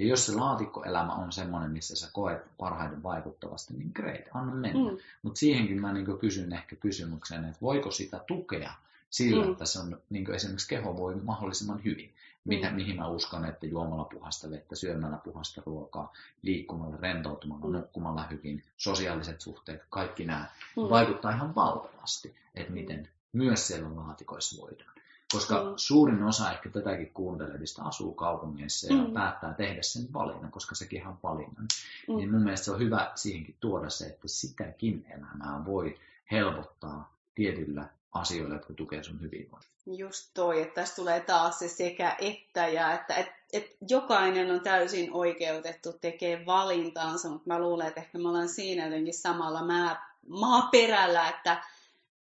Ja jos se laatikkoelämä on semmoinen, missä sä koet parhaiten vaikuttavasti, niin great, anna mennä. Mm. Mutta siihenkin mä niin kysyn ehkä kysymyksen, että voiko sitä tukea sillä, mm. että se on, niin esimerkiksi keho voi mahdollisimman hyvin. Mitä, mm. Mihin mä uskon, että juomalla puhasta vettä, syömällä puhasta ruokaa, liikkumalla, rentoutumalla, mm. nukkumalla hyvin, sosiaaliset suhteet, kaikki nämä mm. vaikuttaa ihan valtavasti, että miten myös siellä laatikoissa voidaan. Koska mm. suurin osa ehkä tätäkin kuuntelevista asuu kaupungeissa ja mm. päättää tehdä sen valinnan, koska sekin on valinnan. Mm. Niin mun mielestä se on hyvä siihenkin tuoda se, että sitäkin elämää voi helpottaa tietyllä asioilla, jotka tukee sun hyvinvointia. Just toi, että tässä tulee taas se sekä että ja että et, et jokainen on täysin oikeutettu tekemään valintaansa, mutta mä luulen, että ehkä me ollaan siinä jotenkin samalla maa, maaperällä, että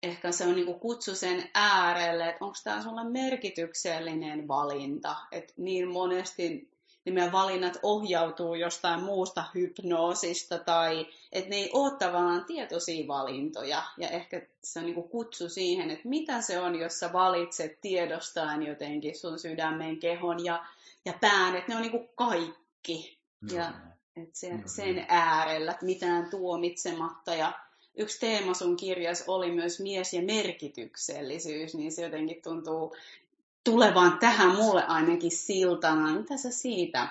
ehkä se on niin kutsu sen äärelle, että onko tämä sulle merkityksellinen valinta. Että niin monesti niin meidän valinnat ohjautuu jostain muusta hypnoosista tai että ne ei ole tavallaan tietoisia valintoja. Ja ehkä se on niin kutsu siihen, että mitä se on, jos sä valitset tiedostaen jotenkin sun sydämen, kehon ja, ja pään, että ne on niin kaikki. Ja että se, sen äärellä, että mitään tuomitsematta ja yksi teema sun kirjas oli myös mies ja merkityksellisyys, niin se jotenkin tuntuu tulevan tähän mulle ainakin siltana. Mitä sä siitä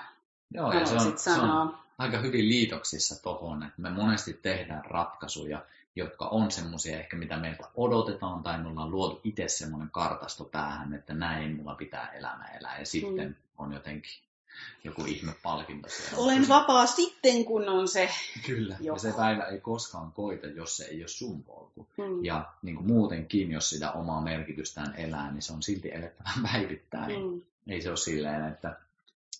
Joo, ja se on, sanoa? Se on aika hyvin liitoksissa tohon, että me monesti tehdään ratkaisuja, jotka on semmoisia ehkä mitä meiltä odotetaan, tai me ollaan luotu itse semmoinen kartasto päähän, että näin mulla pitää elämä elää, ja sitten mm. on jotenkin joku ihme palkinto. Olen vapaa sitten, kun on se Kyllä, joku. ja se päivä ei koskaan koita, jos se ei ole sun polku. Hmm. Ja niin kuin muutenkin, jos sitä omaa merkitystään elää, niin se on silti elettävä *laughs* päivittäin. Hmm. Ei se ole silleen, että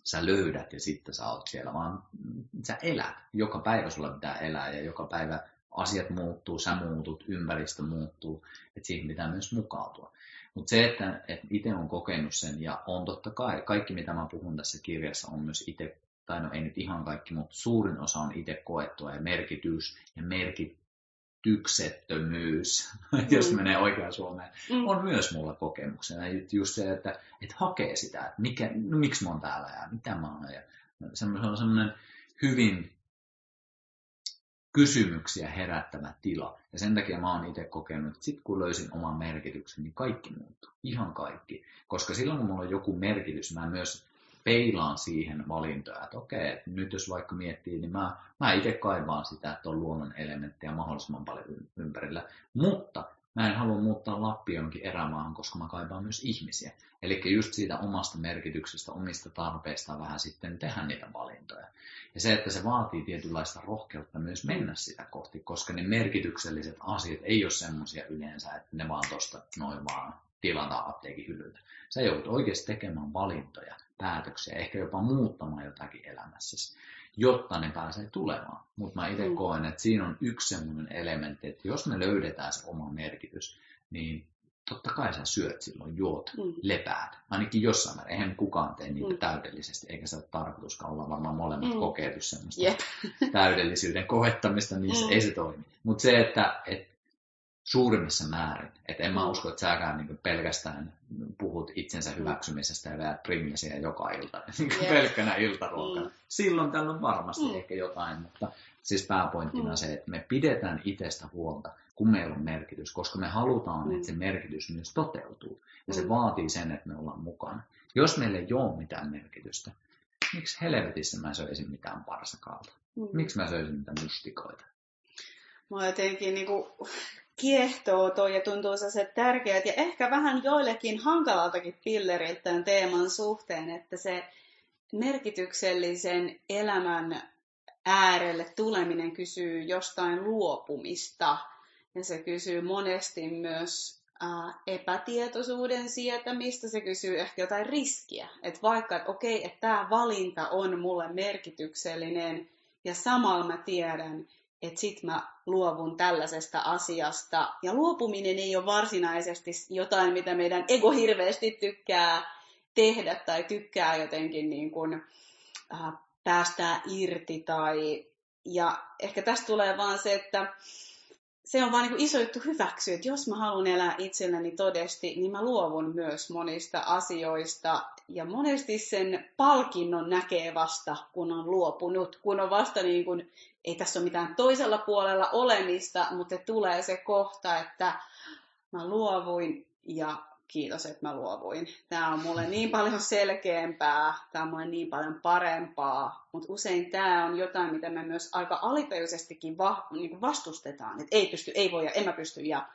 sä löydät ja sitten sä oot siellä, vaan sä elät. Joka päivä sulla pitää elää ja joka päivä asiat muuttuu, sä muutut, ympäristö muuttuu, että siihen pitää myös mukautua. Mutta se, että, että itse on kokenut sen ja on totta kai, kaikki mitä mä puhun tässä kirjassa on myös itse, tai no ei nyt ihan kaikki, mutta suurin osa on itse koettua ja merkitys ja merkit, merkityksettömyys, *laughs* mm. jos menee oikeaan Suomeen, Mm. on myös mulla kokemuksena. Just se, että, että hakee sitä, että mikä, no, miksi mä oon täällä ja mitä mä oon. Ja se on semmoinen hyvin kysymyksiä herättävä tila. Ja sen takia mä oon itse kokenut, että sit kun löysin oman merkityksen, niin kaikki muuttuu. Ihan kaikki. Koska silloin kun mulla on joku merkitys, mä myös peilaan siihen valintoja, että okei, että nyt jos vaikka miettii, niin mä, mä itse kaivaan sitä, että on luonnon elementtejä mahdollisimman paljon ympärillä. Mutta mä en halua muuttaa Lappi jonkin erämaahan, koska mä kaipaan myös ihmisiä. Eli just siitä omasta merkityksestä, omista tarpeista vähän sitten tehdä niitä valintoja. Ja se, että se vaatii tietynlaista rohkeutta myös mennä sitä kohti, koska ne merkitykselliset asiat ei ole semmoisia yleensä, että ne vaan tuosta noin vaan tilataan apteekin hyllyltä. Sä joudut oikeasti tekemään valintoja, päätöksiä, ehkä jopa muuttamaan jotakin elämässäsi, jotta ne pääsee tulemaan. Mutta mä itse Mm. koen, että siinä on yksi semmoinen elementti, että jos me löydetään se oma merkitys, niin totta kai sä syöt silloin, juot, Mm. lepäät. Ainakin jossain määrin. Eihän kukaan tee niitä Mm. täydellisesti, eikä se ole tarkoituskaan. Ollaan varmaan molemmat Mm. kokeiltu semmoista Jep. täydellisyyden koettamista, niin se Mm. ei se toimi. Mutta se, että et suurimmassa määrin, että en mä Mm. usko, että säkään niin pelkästään puhut itsensä hyväksymisestä ja vedät primlesiä joka ilta, *laughs* niin Jep. pelkkänä iltaruokana. Mm. Silloin tällöin varmasti Mm. ehkä jotain, mutta siis pääpointtina Mm. se, että me pidetään itsestä huolta, kun meillä on merkitys, koska me halutaan, Mm. että se merkitys myös toteutuu. Ja se Mm. vaatii sen, että me ollaan mukana. Jos meillä ei ole mitään merkitystä, miksi helvetissä mä söisin mitään parsakaalta? Mm. Miksi mä söisin niitä mustikoita? Mä jotenkin niinku kiehtoo toi ja tuntuu se tärkeät. Ja ehkä vähän joillekin hankalaltakin pilleriltä tämän teeman suhteen, että se merkityksellisen elämän äärelle tuleminen kysyy jostain luopumista. Ja se kysyy monesti myös ää, epätietoisuuden sietämistä, se kysyy ehkä jotain riskiä, että vaikka, että okei, että tämä valinta on mulle merkityksellinen ja samalla mä tiedän, että sit mä luovun tällaisesta asiasta. Ja luopuminen ei ole varsinaisesti jotain, mitä meidän ego hirveästi tykkää tehdä tai tykkää jotenkin niin kuin, äh, päästää irti. Tai... Ja ehkä tästä tulee vaan se, että se on vaan niin iso juttu hyväksyä, että jos mä haluan elää itselleni todesti, niin mä luovun myös monista asioista. Ja monesti sen palkinnon näkee vasta, kun on luopunut, kun on vasta niin kuin, ei tässä ole mitään toisella puolella olemista, mutta tulee se kohta, että mä luovuin ja kiitos, että mä luovuin. Tämä on mulle niin paljon selkeämpää, tämä on mulle niin paljon parempaa, mutta usein tämä on jotain, mitä me myös aika alitajuisestikin va- niin vastustetaan, että ei pysty, ei voi ja en mä pysty ja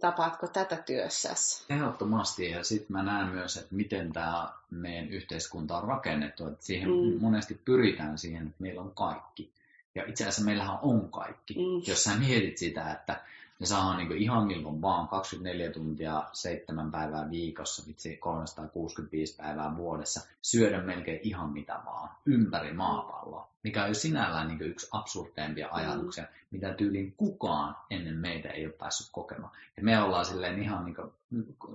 tapaatko tätä työssäsi? Ehdottomasti, ja sitten mä näen myös, että miten tämä meidän yhteiskunta on rakennettu, että siihen Mm. monesti pyritään siihen, että meillä on kaikki. Ja itse asiassa meillähän on kaikki. Mm. Jos sä mietit sitä, että ne saa niin ihan milloin vaan 24 tuntia, 7 päivää viikossa, vitsi 365 päivää vuodessa, syödä melkein ihan mitä vaan, ympäri maapalloa. Mikä on jo sinällään niin yksi absurdeimpia ajatuksia, mitä tyyliin kukaan ennen meitä ei ole päässyt kokemaan. Ja me ollaan silleen ihan niin kuin,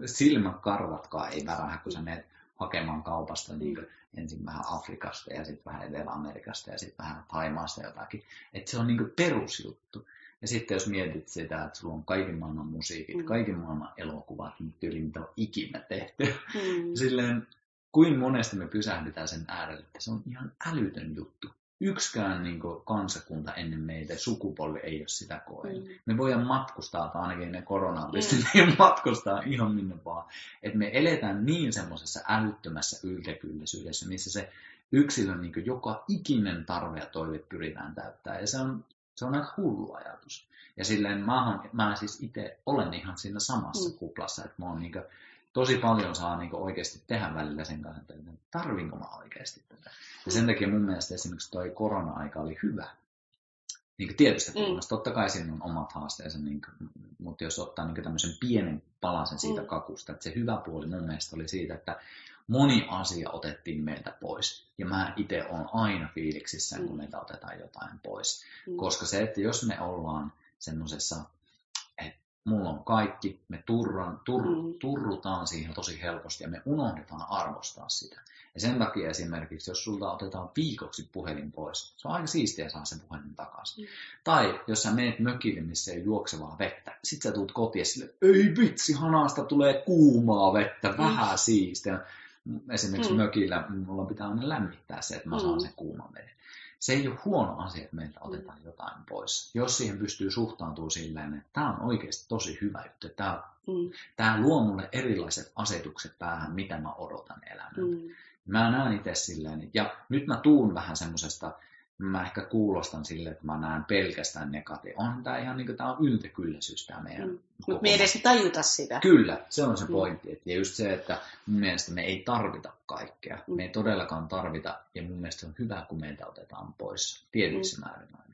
silmäkarvatkaan ei värähä, kun sä menet hakemaan kaupasta niin kuin ensin vähän Afrikasta ja sitten vähän Etelä-Amerikasta ja sitten vähän Taimaasta jotakin. Että se on niin perusjuttu. Ja sitten jos mietit sitä, että sulla on kaiken maailman musiikit, Mm. kaiken maailman elokuvat, niin tyyli mitä on ikinä tehty. Mm. *laughs* Silleen, kuin monesti me pysähdytään sen äärelle, että se on ihan älytön juttu. Yksikään niin kuin, kansakunta ennen meitä, sukupolvi ei ole sitä koenut. Mm. Me voidaan matkustaa, tai ainakin ne koronaan pystyttiin *laughs* matkustaa ihan minne vaan. Että me eletään niin semmoisessa älyttömässä yltäkylläisyydessä, missä se yksilön niin kuin, joka ikinen tarve ja toive pyritään täyttämään. Ja se on, se on aika hullu ajatus. Ja silleen mä, oon, mä siis itse olen ihan siinä samassa Mm. kuplassa, että mä oon niin tosi paljon saa niin oikeasti tehdä välillä sen kanssa, että tarvinko mä oikeasti tätä. Ja sen takia mun mielestä esimerkiksi toi korona-aika oli hyvä. Niin kuin tietystä Mm. Totta kai siinä on omat haasteensa, niin kuin, mutta jos ottaa niin tämmöisen pienen palasen siitä Mm. kakusta, että se hyvä puoli mun mielestä oli siitä, että moni asia otettiin meiltä pois. Ja mä itse olen aina fiiliksissä, kun Mm. meiltä otetaan jotain pois. Mm. Koska se, että jos me ollaan semmoisessa, että mulla on kaikki, me turran, tur, mm. turrutaan siihen tosi helposti ja me unohdetaan arvostaa sitä. Ja sen takia esimerkiksi, jos sulta otetaan viikoksi puhelin pois, se on aika siistiä saada sen puhelin takaisin. Mm. Tai jos sä meet mökille, missä ei juoksevaa vettä, sit sä tulet kotiin sille, ei vitsi, hanasta tulee kuumaa vettä, mm. vähän siistiä. Esimerkiksi mm. mökillä mulla pitää aina lämmittää se, että mä saan mm. sen kuuman veden se ei ole huono asia, että meiltä otetaan jotain pois. Jos siihen pystyy suhtautumaan silleen, että tämä on oikeasti tosi hyvä juttu. Tämä, mm. tämä luo mulle erilaiset asetukset päähän, mitä mä odotan elämältä. Mm. Mä näen itse silleen, ja nyt mä tuun vähän semmoisesta mä ehkä kuulostan sille, että mä näen pelkästään negatiivista. On tämä ihan niin kuin, tämä on yltäkylläisyys tämä meidän. Mm. Mutta me edes tajuta sitä. Kyllä, se on se mm. pointti. Mm. Ja just se, että mun mielestä me ei tarvita kaikkea. Mm. Me ei todellakaan tarvita, ja mun mielestä se on hyvä, kun meiltä otetaan pois tietyissä mm. määrin aina.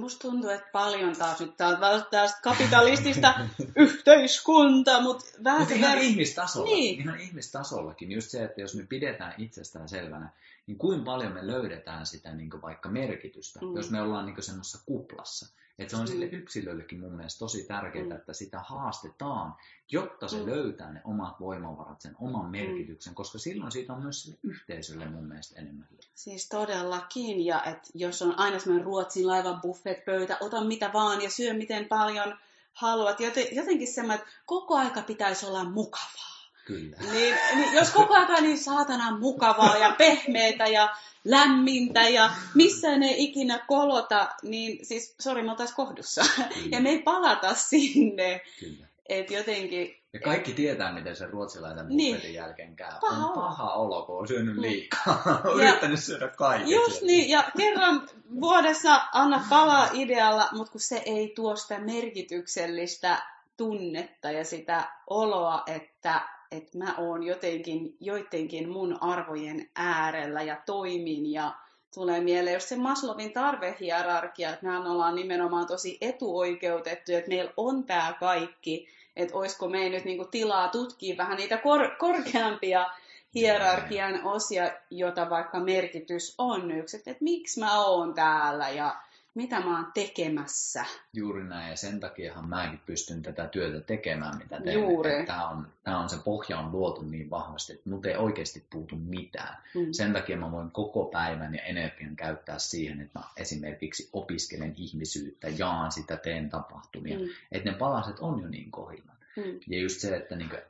Musta tuntuu, että paljon taas nyt tää on tästä kapitalistista *laughs* yhteiskunta, mutta vähän... Mutta ihan ihmistasolla, niin. ihan ihmistasollakin, just se, että jos me pidetään itsestään selvänä, niin kuinka paljon me löydetään sitä niin vaikka merkitystä, mm. jos me ollaan niin semmoisessa kuplassa. Että se on mm. sille yksilöllekin mun mielestä tosi tärkeää, mm. että sitä haastetaan, jotta se mm. löytää ne omat voimavarat, sen oman mm. merkityksen, mm. koska silloin siitä on myös sille yhteisölle mun mielestä enemmän. Siis todellakin, ja että jos on aina semmoinen Ruotsin laivan buffet-pöytä, ota mitä vaan ja syö miten paljon haluat, jotenkin semmoinen, että koko aika pitäisi olla mukavaa. Kyllä. Niin, niin jos koko ajan niin saatana mukavaa ja pehmeitä ja lämmintä ja missään ei ikinä kolota, niin siis, sori, me oltaisiin kohdussa. Kyllä. Ja me ei palata sinne. Kyllä. Et jotenkin... Ja kaikki tietää, miten se ruotsilaisen niin. jälkeen käy. Paha on paha olo, kun on syönyt niin. liikaa. *laughs* on yrittänyt syödä kaiken. Just niin, ja kerran vuodessa anna palaa idealla, mutta kun se ei tuo sitä merkityksellistä tunnetta ja sitä oloa, että että mä oon jotenkin joidenkin mun arvojen äärellä ja toimin ja tulee mieleen jos se Maslowin tarvehierarkia, että mehän ollaan nimenomaan tosi etuoikeutettu, että meillä on tämä kaikki, että olisiko meillä nyt niinku tilaa tutkia vähän niitä kor- korkeampia hierarkian osia, jota vaikka merkitys on yksi, että, että miksi mä oon täällä ja mitä mä oon tekemässä. Juuri näin, ja sen takiahan mäkin pystyn tätä työtä tekemään, mitä teen. Juuri. Tämä on, tämä on se pohja on luotu niin vahvasti, että mut ei oikeasti puutu mitään. Mm. Sen takia mä voin koko päivän ja energian käyttää siihen, että mä esimerkiksi opiskelen ihmisyyttä, jaan sitä, teen tapahtumia. Mm. Että ne palaset on jo niin kohdillaan. Mm. Ja just se, että, niin kuin,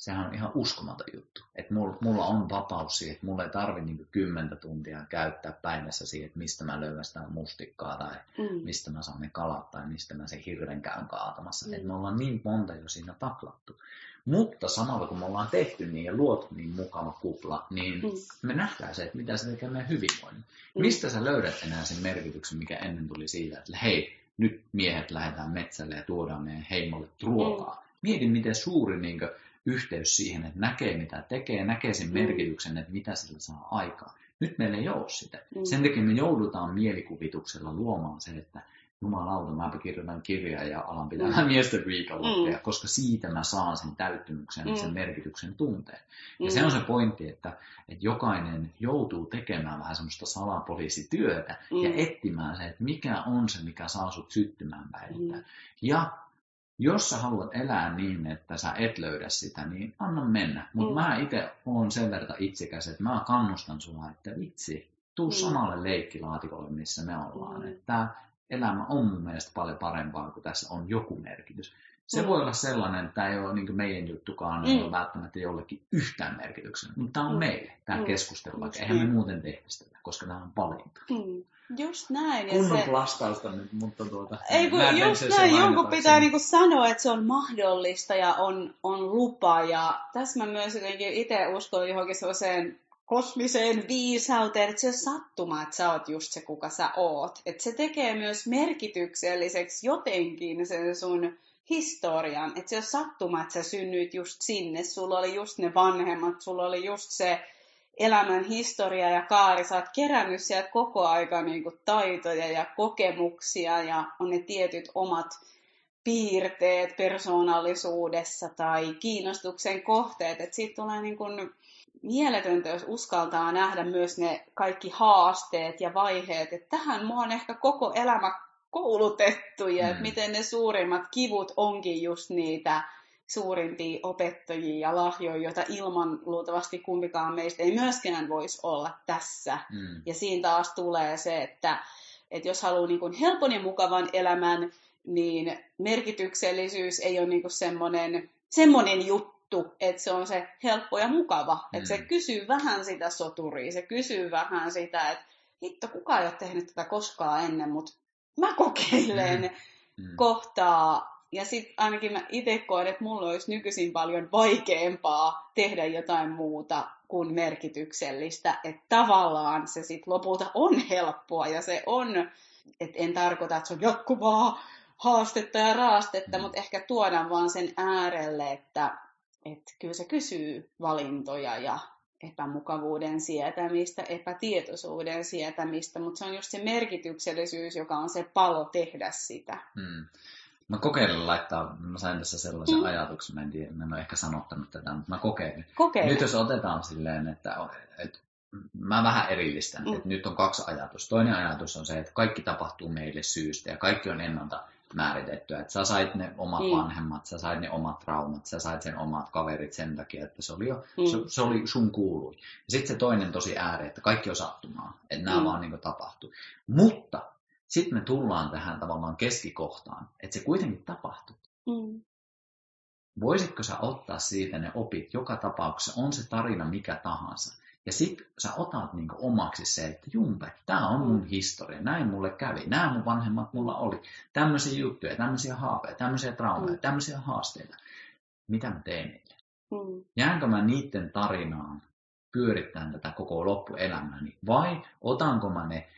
sehän on ihan uskomaton juttu. Että mulla, mulla on vapaus siihen, että mulla ei tarvi niin kymmentä tuntia käyttää päivässä siihen, että mistä mä löydän sitä mustikkaa tai mm. mistä mä saan ne kalat tai mistä mä sen hirven käyn kaatamassa. Mm. Että me ollaan niin monta jo siinä taklattu. Mutta samalla kun me ollaan tehty niin ja luotu niin mukava kupla, niin mm. me nähdään se, että mitä se tekee meidän hyvinvoinnin. Mm. Mistä sä löydät enää sen merkityksen, mikä ennen tuli siitä, että hei, nyt miehet lähdetään metsälle ja tuodaan meidän heimolle ruokaa. Mm. Mieti, miten suuri niin kuin, yhteys siihen, että näkee mitä tekee, näkee sen mm. merkityksen, että mitä sillä saa aikaa. Nyt meillä ei ole sitä. Mm. Sen takia me joudutaan mielikuvituksella luomaan se, että jumalauta, mä kirjoitan kirjaa ja alan pitämään mm. *laughs* miesten viikonloppuja, mm. koska siitä mä saan sen täyttymyksen, mm. sen merkityksen tunteen. Ja mm. se on se pointti, että, että jokainen joutuu tekemään vähän semmoista salapoliisityötä mm. ja etsimään se, että mikä on se, mikä saa sut syttymään päivältä. Mm. Ja jos sä haluat elää niin, että sä et löydä sitä, niin anna mennä. Mutta mm. mä itse oon sen verran itsekäs, että mä kannustan sua, että vitsi, tuu mm. samalle leikkilaatikolle, missä me ollaan. Mm. Että elämä on mun mielestä paljon parempaa, kun tässä on joku merkitys. Se mm. voi olla sellainen, että tämä ei ole niin meidän juttukaan, mm. ei ole välttämättä jollekin yhtään merkityksen, mutta tämä on mm. meille, tämä mm. keskustelu, vaikka eihän me muuten tehtäisi tätä, koska tämä on valinta. Mm. Just näin. Ja Kunnon se... plastausta nyt, mutta tuota... Ei kun just näin, jonkun pitää niinku sanoa, että se on mahdollista ja on, on lupa. Ja tässä mä myös jotenkin itse uskon johonkin sellaiseen kosmiseen viisauteen, että se on sattuma, että sä oot just se, kuka sä oot. Että se tekee myös merkitykselliseksi jotenkin sen sun historian. Että se on sattuma, että sä synnyit just sinne. Sulla oli just ne vanhemmat, sulla oli just se elämän historia ja kaari, sä oot kerännyt sieltä koko aika niin kuin, taitoja ja kokemuksia ja on ne tietyt omat piirteet persoonallisuudessa tai kiinnostuksen kohteet, että siitä tulee niin kuin mieletöntä, jos uskaltaa nähdä myös ne kaikki haasteet ja vaiheet, että tähän mua on ehkä koko elämä koulutettuja, mm. että miten ne suurimmat kivut onkin just niitä suurimpia opettajia ja lahjoja, joita ilman luultavasti kumpikaan meistä ei myöskään voisi olla tässä. Mm. Ja siinä taas tulee se, että, että jos haluaa niin kuin helpon ja mukavan elämän, niin merkityksellisyys ei ole niin kuin semmoinen, semmoinen juttu, että se on se helppo ja mukava. Mm. Että se kysyy vähän sitä soturia, se kysyy vähän sitä, että hitto, kukaan ei ole tehnyt tätä koskaan ennen, mutta mä kokeilen mm. Mm. kohtaa ja sitten ainakin mä itse koen, että mulla olisi nykyisin paljon vaikeampaa tehdä jotain muuta kuin merkityksellistä. Että tavallaan se sitten lopulta on helppoa ja se on, että en tarkoita, että se on jatkuvaa haastetta ja raastetta, mm. mutta ehkä tuodaan vaan sen äärelle, että, että kyllä se kysyy valintoja ja epämukavuuden sietämistä, epätietoisuuden sietämistä, mutta se on just se merkityksellisyys, joka on se palo tehdä sitä. Mm. Mä kokeilin laittaa, mä sain tässä sellaisen mm. ajatuksen, mä en, tiedä, mä en ole ehkä sanottanut tätä, mutta mä kokeilin. Kokeile. Nyt jos otetaan silleen, että, että mä vähän erillistän, mm. että nyt on kaksi ajatusta. Toinen ajatus on se, että kaikki tapahtuu meille syystä ja kaikki on ennalta määritettyä. Että sä sait ne omat mm. vanhemmat, sä sait ne omat traumat, sä sait sen omat kaverit sen takia, että se oli, jo, mm. se, se oli sun kuului. Ja sitten se toinen tosi ääri, että kaikki on sattumaa, että nämä mm. vaan niin tapahtuu. Mutta sitten me tullaan tähän tavallaan keskikohtaan, että se kuitenkin tapahtuu. Mm. Voisitko sä ottaa siitä ne opit joka tapauksessa, on se tarina mikä tahansa. Ja sitten sä otat niinku omaksi se, että jumpe, tämä on mun historia, näin mulle kävi, nämä mun vanhemmat mulla oli, tämmöisiä juttuja, tämmöisiä haaveja, tämmöisiä traumeja, mm. tämmöisiä haasteita. Mitä mä teen niille? Mm. Jäänkö mä niiden tarinaan pyörittämään tätä koko loppuelämäni vai otanko mä ne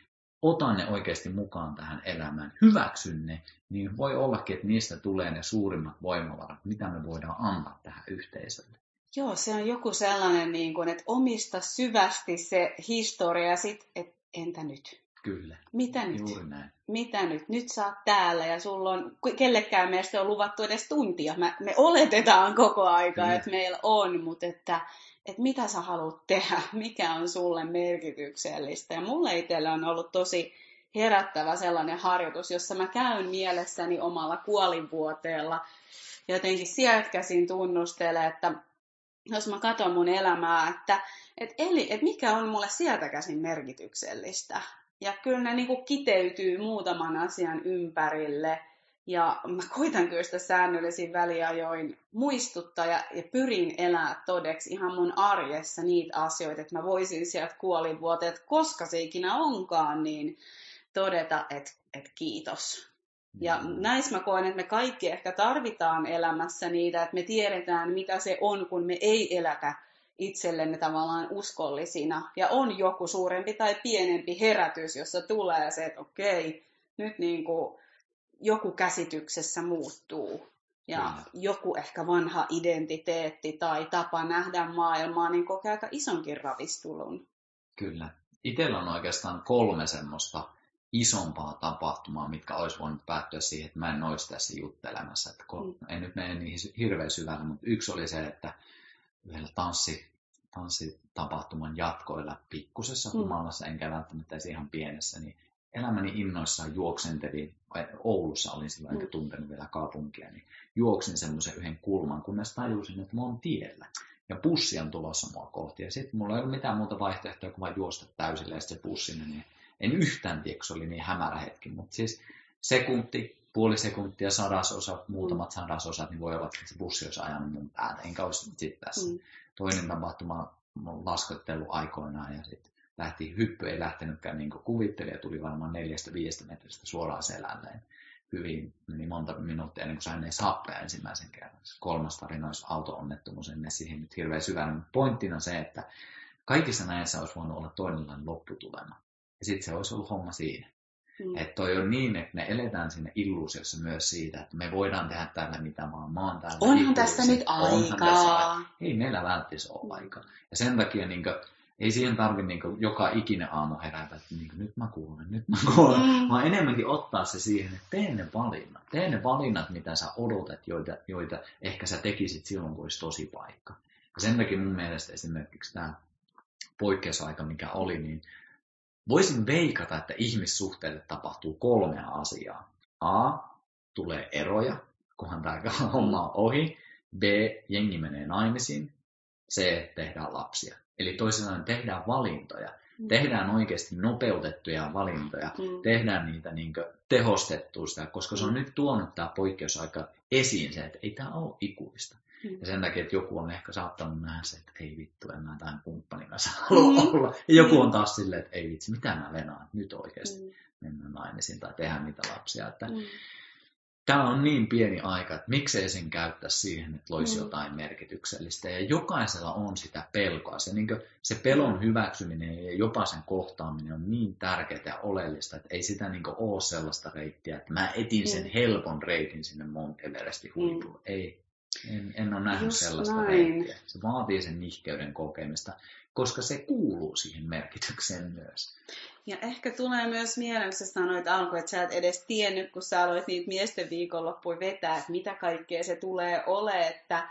otan ne oikeasti mukaan tähän elämään, hyväksyn ne, niin voi ollakin, että niistä tulee ne suurimmat voimavarat, mitä me voidaan antaa tähän yhteisölle. Joo, se on joku sellainen, niin kuin, että omista syvästi se historia ja sitten, että entä nyt? Kyllä. Mitä nyt? Juuri näin. Mitä nyt? Nyt sä oot täällä ja sulla on, kellekään meistä on luvattu edes tuntia. Me, me oletetaan koko aika, mm. että meillä on, mutta että että mitä sä haluat tehdä, *laughs* mikä on sulle merkityksellistä. Ja mulle itselle on ollut tosi herättävä sellainen harjoitus, jossa mä käyn mielessäni omalla kuolinvuoteella ja jotenkin sieltä käsin tunnustele, että jos mä katson mun elämää, että et eli, et mikä on mulle sieltä käsin merkityksellistä. Ja kyllä ne niin kiteytyy muutaman asian ympärille – ja mä koitan kyllä sitä säännöllisin väliajoin muistuttaa ja, ja pyrin elää todeksi ihan mun arjessa niitä asioita, että mä voisin sieltä kuolinvuoteet, koska se ikinä onkaan, niin todeta, että, että kiitos. Ja näissä mä koen, että me kaikki ehkä tarvitaan elämässä niitä, että me tiedetään, mitä se on, kun me ei elätä itsellemme tavallaan uskollisina. Ja on joku suurempi tai pienempi herätys, jossa tulee se, että okei, nyt niin kuin joku käsityksessä muuttuu. Ja Kyllä. joku ehkä vanha identiteetti tai tapa nähdä maailmaa, niin kokee aika isonkin ravistulun. Kyllä. Itellä on oikeastaan kolme semmoista isompaa tapahtumaa, mitkä olisi voinut päättyä siihen, että mä en olisi tässä juttelemassa. Että kol- mm. En nyt mene niihin hirveän syvälle, mutta yksi oli se, että yhdellä tanssi, tanssitapahtuman jatkoilla pikkusessa mm. humalassa, enkä välttämättä edes ihan pienessä, niin elämäni innoissaan juoksentelin, Oulussa olin silloin, enkä mm. tuntenut vielä kaupunkia, niin juoksin semmoisen yhden kulman, kunnes tajusin, että mä oon tiellä. Ja pussi on tulossa mua kohti. Ja sitten mulla ei ollut mitään muuta vaihtoehtoa kuin vain juosta täysille ja sitten se pussi niin en yhtään tiedä, kun se oli niin hämärä hetki. Mutta siis sekunti, puoli sekuntia, sadasosa, muutamat mm. sadasosat, niin voi olla, että se bussi olisi ajanut mun päätä. Enkä olisi sitten tässä. Mm. Toinen tapahtuma, laskettelu aikoinaan ja sitten lähti, hyppy ei lähtenytkään niin kuin kuvitteli ja tuli varmaan neljästä viidestä metristä suoraan selälleen. Hyvin meni monta minuuttia ennen kuin sain edes happea ensimmäisen kerran. Kolmas tarina olisi auto-onnettomuus, en siihen nyt hirveän mutta pointtina se, että kaikissa näissä olisi voinut olla toinenlainen lopputulema. Ja sitten se olisi ollut homma siinä. Mm. Että toi on niin, että me eletään sinne illuusiossa myös siitä, että me voidaan tehdä täällä mitä vaan, mä oon täällä Onhan tässä nyt aikaa. Ei meillä välttämättä ole aikaa. Ja sen takia niin kuin, ei siihen tarvitse niin joka ikinen aamu herätä, että niin nyt mä kuulen, nyt mä kuulen, mm. vaan enemmänkin ottaa se siihen, että tee ne valinnat. Tee ne valinnat, mitä sä odotat, joita, joita ehkä sä tekisit silloin, kun olisi tosi paikka. Ja sen takia mun mielestä esimerkiksi tämä poikkeusaika, mikä oli, niin voisin veikata, että ihmissuhteille tapahtuu kolmea asiaa. A. Tulee eroja, kunhan tämä *laughs* homma on ohi. B. Jengi menee naimisiin. C. Tehdään lapsia. Eli toisin tehdään valintoja. Mm. Tehdään oikeasti nopeutettuja valintoja. Mm. Tehdään niitä niin tehostettua sitä, koska se on mm. nyt tuonut tämä poikkeusaika esiin se, että ei tämä ole ikuista. Mm. Ja sen takia, että joku on ehkä saattanut nähdä se, että ei vittu, en mä tämän kumppanin kanssa halua mm. olla. Ja joku on taas silleen, että ei vitsi, mitä mä venaan nyt oikeasti mm. mennä naimisiin tai tehdä niitä lapsia. Että mm. Tämä on niin pieni aika, että miksei sen käyttää siihen, että loisi mm. jotain merkityksellistä. Ja jokaisella on sitä pelkoa. Se, niin se pelon hyväksyminen ja jopa sen kohtaaminen on niin tärkeää ja oleellista, että ei sitä niin ole sellaista reittiä, että mä etin sen mm. helpon reitin sinne Mount Everestin huipulle. Mm. Ei, en, en ole nähnyt Just sellaista näin. reittiä. Se vaatii sen nihkeyden kokemista, koska se kuuluu siihen merkitykseen myös. Ja ehkä tulee myös mieleen, kun sä sanoit alkuun, että sä et edes tiennyt, kun sä aloit niitä miesten viikonloppuja vetää, että mitä kaikkea se tulee ole, että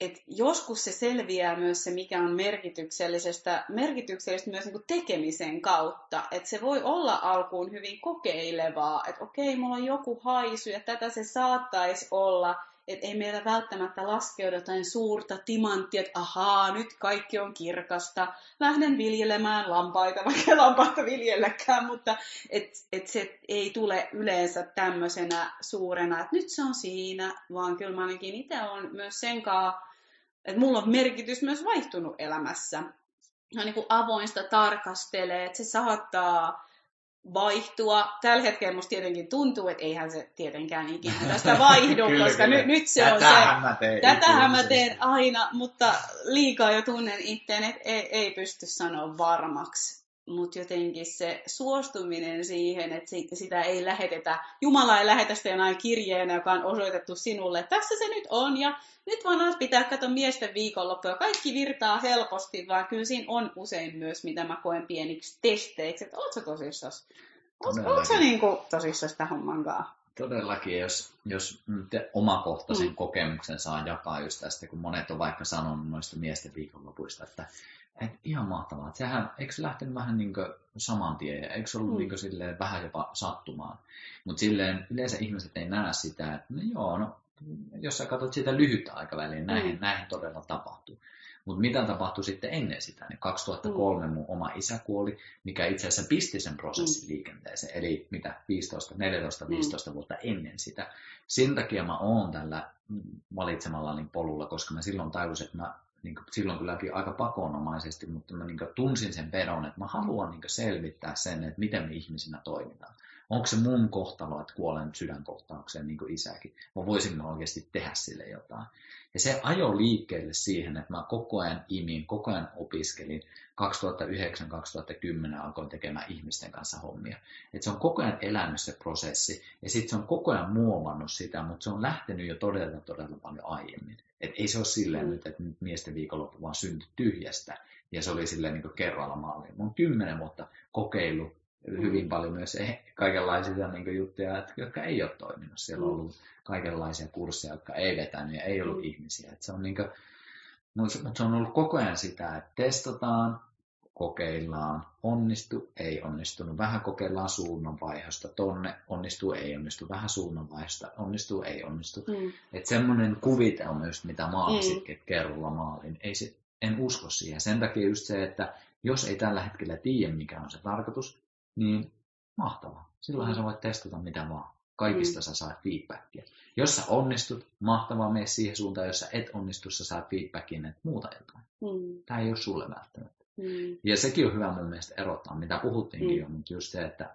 et joskus se selviää myös se, mikä on merkityksellisestä, merkityksellistä myös niin tekemisen kautta. Että se voi olla alkuun hyvin kokeilevaa, että okei, mulla on joku haisu ja tätä se saattaisi olla – että ei meillä välttämättä laskeudu jotain suurta timanttia, että ahaa, nyt kaikki on kirkasta, lähden viljelemään lampaita, *laughs* vaikka lampaita viljelläkään, mutta et, et se ei tule yleensä tämmöisenä suurena, että nyt se on siinä, vaan kyllä mä ainakin itse on myös sen kanssa, että mulla on merkitys myös vaihtunut elämässä. No niin kuin avoinsta tarkastelee, että se saattaa vaihtua. Tällä hetkellä musta tietenkin tuntuu, että eihän se tietenkään ikinä *laughs* tästä vaihdu, kyllä, koska kyllä. Nyt, nyt se tätähän on se. Mä teen, tätähän mä teen aina, mutta liikaa jo tunnen itteen, että ei, ei pysty sanoa varmaksi mutta jotenkin se suostuminen siihen, että sitä ei lähetetä, Jumala ei lähetä sitä jonain kirjeenä, joka on osoitettu sinulle, tässä se nyt on, ja nyt vaan pitää katsoa miesten viikonloppua, kaikki virtaa helposti, vaan kyllä siinä on usein myös, mitä mä koen pieniksi testeiksi, että ootko tosissas? Ootko sä niin tosissas tämän homman kanssa? Todellakin, jos, jos omakohtaisen mm. kokemuksen saa jakaa just tästä, kun monet on vaikka sanonut noista miesten viikonlopuista, että et ihan mahtavaa. Et sehän, eikö se lähtenyt vähän niin saman tien, ja eikö ollut mm. niin silleen vähän jopa sattumaan. Mutta silleen yleensä ihmiset ei näe sitä, että no joo, no, jos sä katsot sitä lyhyttä aikaväliä, näin, mm. näin todella tapahtuu. Mutta mitä tapahtui sitten ennen sitä? Niin 2003 mm. mun oma isä kuoli, mikä itse asiassa pisti sen prosessin mm. liikenteeseen. Eli mitä 15, 14, 15 mm. vuotta ennen sitä. Sen takia mä oon tällä valitsemallani polulla, koska mä silloin tajusin, että mä niin kuin, silloin kylläkin aika pakonomaisesti, mutta mä niin kuin, tunsin sen vedon, että mä haluan niin kuin, selvittää sen, että miten me ihmisinä toimitaan. Onko se mun kohtalo, että kuolen sydänkohtaukseen niin kuin isäkin, vai voisinko oikeasti tehdä sille jotain. Ja se ajo liikkeelle siihen, että mä koko ajan imin, koko ajan opiskelin. 2009-2010 alkoin tekemään ihmisten kanssa hommia. Et se on koko ajan elänyt se prosessi, ja sitten se on koko ajan muovannut sitä, mutta se on lähtenyt jo todella, todella paljon aiemmin. Et ei se ole silleen mm. nyt, että nyt miesten viikonloppu vaan syntyi tyhjästä, ja se oli silleen niin kerralla maaliin. Mä oon kymmenen vuotta kokeillut hyvin paljon myös kaikenlaisia niin juttuja, jotka ei ole toiminut. Siellä on ollut kaikenlaisia kursseja, jotka ei vetänyt ja ei ollut mm. ihmisiä. Et se on niin kuin, mutta se on ollut koko ajan sitä, että testataan, kokeillaan, onnistu, ei onnistunut, vähän kokeillaan suunnanvaihosta, tonne onnistuu, ei onnistu, vähän suunnanvaihosta, onnistuu, ei onnistu. Mm. Että semmoinen kuvite on myös, mitä maalasit mm. kerralla maalin. Ei se, en usko siihen. Sen takia just se, että jos ei tällä hetkellä tiedä, mikä on se tarkoitus, niin mahtavaa. Silloinhan sä voit testata mitä vaan. Kaikista mm. sä saat feedbackia. Jos sä onnistut, mahtavaa mene siihen suuntaan. Jos sä et onnistu, sä saat feedbackin, että muuta jotain. Mm. Tämä ei ole sulle välttämättä. Mm. Ja sekin on hyvä mun mielestä erottaa, mitä puhuttiinkin mm. jo, mutta just se, että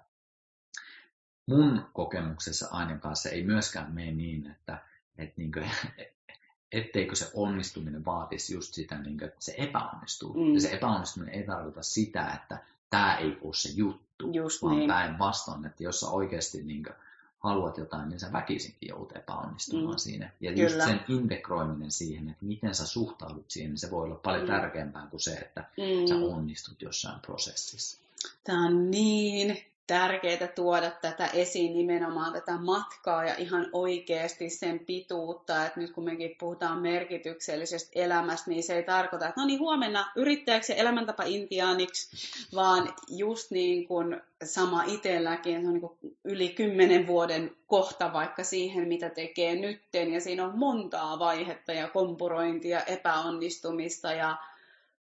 mun kokemuksessa ainakaan se ei myöskään mene niin, että, että niin kuin, *laughs* etteikö se onnistuminen vaatisi just sitä, niin kuin, että se epäonnistuu. Mm. Ja se epäonnistuminen ei tarkoita sitä, että tämä ei ole se juttu, just vaan niin. päinvastoin, että jos sä oikeasti niin kuin, haluat jotain, niin sä väkisinkin joudut epäonnistumaan mm. siinä. Ja Kyllä. just sen integroiminen siihen, että miten sä suhtaudut siihen, niin se voi olla paljon mm. tärkeämpää kuin se, että mm. sä onnistut jossain prosessissa. Tämä on niin tärkeää tuoda tätä esiin nimenomaan tätä matkaa ja ihan oikeasti sen pituutta, että nyt kun mekin puhutaan merkityksellisestä elämästä, niin se ei tarkoita, että no niin huomenna yrittäjäksi ja elämäntapa intiaaniksi, vaan just niin kuin sama itselläkin, että on niin kuin yli kymmenen vuoden kohta vaikka siihen, mitä tekee nytten, ja siinä on montaa vaihetta ja kompurointia, epäonnistumista ja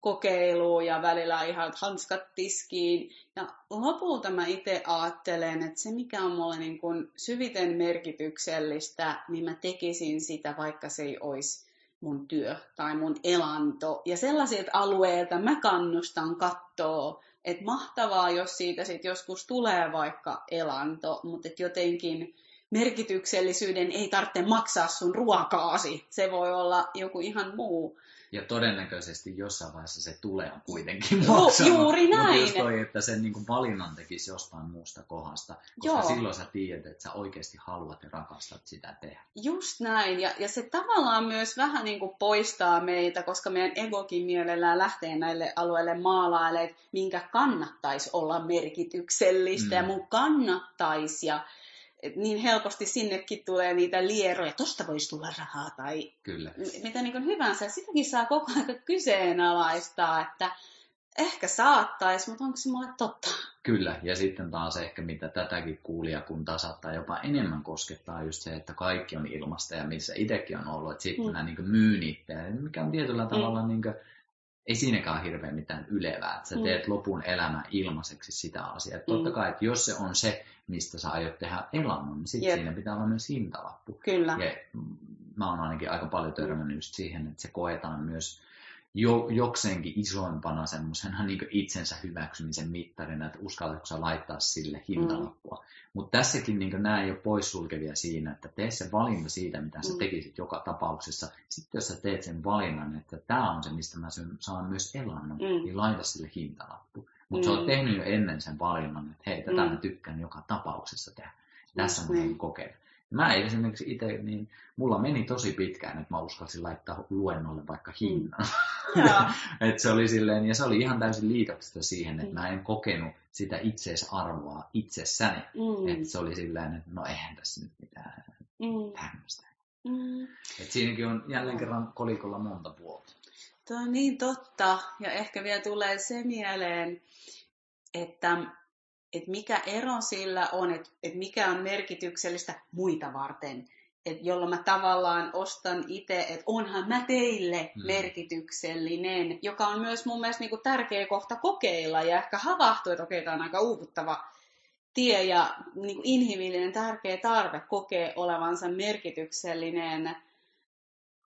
kokeilua ja välillä ihan hanskat tiskiin. Ja lopulta mä itse ajattelen, että se mikä on mulle niin kuin syviten merkityksellistä, niin mä tekisin sitä, vaikka se ei olisi mun työ tai mun elanto. Ja sellaisilta alueilta mä kannustan katsoa, että mahtavaa, jos siitä sitten joskus tulee vaikka elanto, mutta että jotenkin merkityksellisyyden ei tarvitse maksaa sun ruokaasi. Se voi olla joku ihan muu ja todennäköisesti jossain vaiheessa se tulee kuitenkin maksamaan. Juuri näin. Mutta just toi, että sen niin kuin valinnan tekisi jostain muusta kohdasta, koska Joo. silloin sä tiedät, että sä oikeasti haluat ja rakastat sitä tehdä. Just näin, ja, ja se tavallaan myös vähän niin kuin poistaa meitä, koska meidän egokin mielellään lähtee näille alueille maalailemaan, minkä kannattaisi olla merkityksellistä, mm. ja mun kannattaisi, ja niin helposti sinnekin tulee niitä lieroja, tosta voisi tulla rahaa tai Kyllä. mitä niin hyvänsä. Sitäkin saa koko ajan kyseenalaistaa, että ehkä saattaisi, mutta onko se mulle totta? Kyllä, ja sitten taas ehkä mitä tätäkin kuulia, kun saattaa jopa enemmän koskettaa just se, että kaikki on ilmasta ja missä itsekin on ollut, että sitten mm. nämä niin myyn itseään, mikä on tietyllä mm. tavalla niin kuin, ei siinäkään hirveän mitään ylevää, että sä mm. teet lopun elämä ilmaiseksi sitä asiaa. Mm. Totta kai, että jos se on se, mistä sä aiot tehdä elannon, niin sitten siinä pitää olla myös hintalappu. Kyllä. Ja mä oon ainakin aika paljon törmännyt just siihen, että se koetaan myös jo, jokseenkin isoimpana semmoisena niin itsensä hyväksymisen mittarina, että uskallatko sä laittaa sille hintalappua. Mm. Mutta tässäkin niin nämä ei ole poissulkevia siinä, että tee se valinta siitä, mitä sä mm. tekisit joka tapauksessa. Sitten jos sä teet sen valinnan, että tämä on se, mistä mä saan myös elannon, mm. niin laita sille hintalappu. Mutta mm. sä oot tehnyt jo ennen sen valinnan, että hei, tätä mm. mä tykkään joka tapauksessa tehdä. Tässä mä niin. kokeilla. Mä esimerkiksi itse, niin mulla meni tosi pitkään, että mä uskalsin laittaa luennolle vaikka hinnan. Mm. *laughs* et se oli silleen, ja se oli ihan täysin liitoksesta siihen, että mm. mä en kokenut sitä itseisarvoa itsessäni. Mm. Että se oli silleen, että no eihän tässä nyt mitään mm. tämmöistä. Mm. Et siinäkin on jälleen kerran kolikolla monta puolta. Tuo on niin totta. Ja ehkä vielä tulee se mieleen, että että mikä ero sillä on, että, että mikä on merkityksellistä muita varten. Että jolloin mä tavallaan ostan itse, että onhan mä teille mm. merkityksellinen, joka on myös mun mielestä niin kuin tärkeä kohta kokeilla ja ehkä havahtua, että okei, tämä on aika uuvuttava tie ja niin kuin inhimillinen tärkeä tarve kokee olevansa merkityksellinen.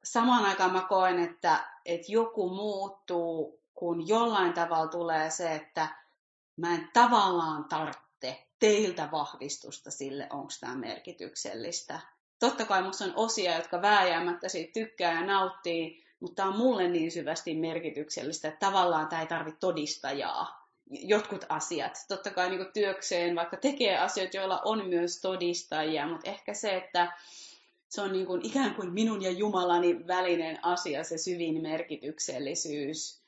Samaan aikaan mä koen, että, että joku muuttuu, kun jollain tavalla tulee se, että mä en tavallaan tarvitse teiltä vahvistusta sille, onko tämä merkityksellistä. Totta kai minussa on osia, jotka vääjäämättä siitä tykkää ja nauttii, mutta tämä on mulle niin syvästi merkityksellistä, että tavallaan tämä ei tarvitse todistajaa. Jotkut asiat. Totta kai niin työkseen, vaikka tekee asioita, joilla on myös todistajia, mutta ehkä se, että se on niin kuin ikään kuin minun ja Jumalani välinen asia, se syvin merkityksellisyys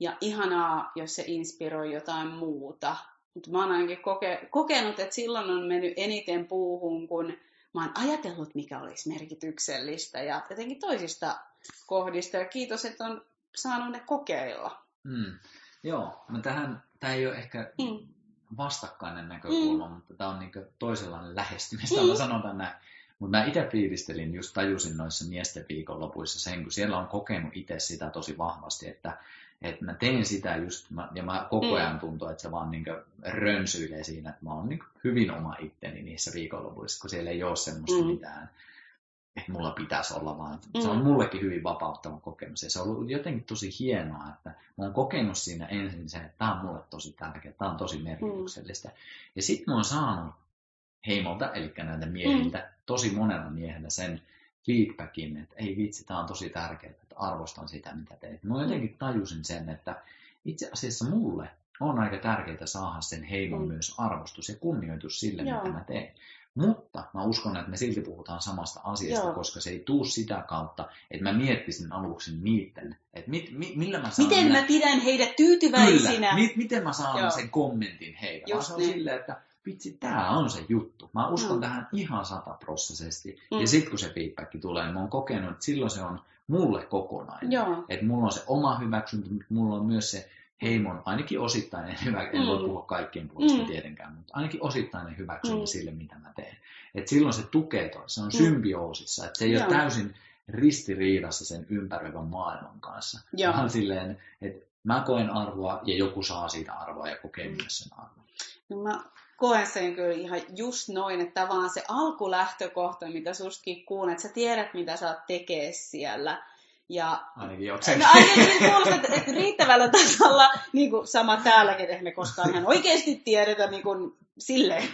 ja ihanaa, jos se inspiroi jotain muuta. Mutta mä oon ainakin koke, kokenut, että silloin on mennyt eniten puuhun, kun mä oon ajatellut, mikä olisi merkityksellistä ja jotenkin toisista kohdista. Ja kiitos, että on saanut ne kokeilla. Mm. Joo, no tähän, tämä ei ole ehkä mm. vastakkainen näkökulma, mm. mutta tämä on niin toisenlainen lähestymistä, mm. sanotaan näin. Mutta mä itse fiilistelin, just tajusin noissa miesten viikonlopuissa sen, kun siellä on kokenut itse sitä tosi vahvasti, että että mä teen sitä just, ja mä koko mm. ajan tuntuu, että se vaan niin rönsyilee siinä, että mä oon niin hyvin oma itteni niissä viikonlopuissa, kun siellä ei ole semmoista mm. mitään, että mulla pitäisi olla vaan. Mm. Se on mullekin hyvin vapauttava kokemus, ja se on ollut jotenkin tosi hienoa, että mä oon kokenut siinä ensin sen, että tämä on mulle tosi tärkeä, tämä on tosi merkityksellistä. Mm. Ja sitten mä oon saanut heimolta, eli näiltä miehiltä, mm. tosi monella miehellä sen feedbackin, että ei vitsi, tämä on tosi tärkeää, että arvostan sitä, mitä teet. Mä jotenkin tajusin sen, että itse asiassa mulle on aika tärkeää saada sen heimon mm. myös arvostus ja kunnioitus sille, Joo. mitä mä teen. Mutta mä uskon, että me silti puhutaan samasta asiasta, Joo. koska se ei tuu sitä kautta, että mä miettisin aluksi niiden, että mit, mi, millä mä saan... Miten mä pidän heidät tyytyväisinä. Kyllä, mi, miten mä saan Joo. sen kommentin heille. Just Vaan se on niin. silleen, että vitsi, tämä on se juttu. Mä uskon Mm. tähän ihan sataprosessisesti. Mm. Ja sitten kun se feedback tulee, niin mä oon kokenut, että silloin se on mulle kokonainen. Että mulla on se oma hyväksyntä, mutta mulla on myös se heimon, ainakin osittainen hyvä, en voi Mm. puhua kaikkien puolesta Mm. tietenkään, mutta ainakin osittainen hyväksyntä Mm. sille, mitä mä teen. Että silloin se tukee toi, se on Mm. symbioosissa, että se ei Joo. ole täysin ristiriidassa sen ympäröivän maailman kanssa. Joo. Vaan silleen, että mä koen arvoa ja joku saa siitä arvoa ja kokee myös sen arvon. No mä koen sen kyllä ihan just noin, että vaan se alkulähtökohta, mitä sustakin kuulen, että sä tiedät, mitä sä oot tekee siellä. Ja Ainakin jokseenkin. No ainakin kuulostaa, että, että riittävällä tasolla, niin kuin sama täälläkin, että me koskaan ihan oikeasti tiedetä niin kuin silleen.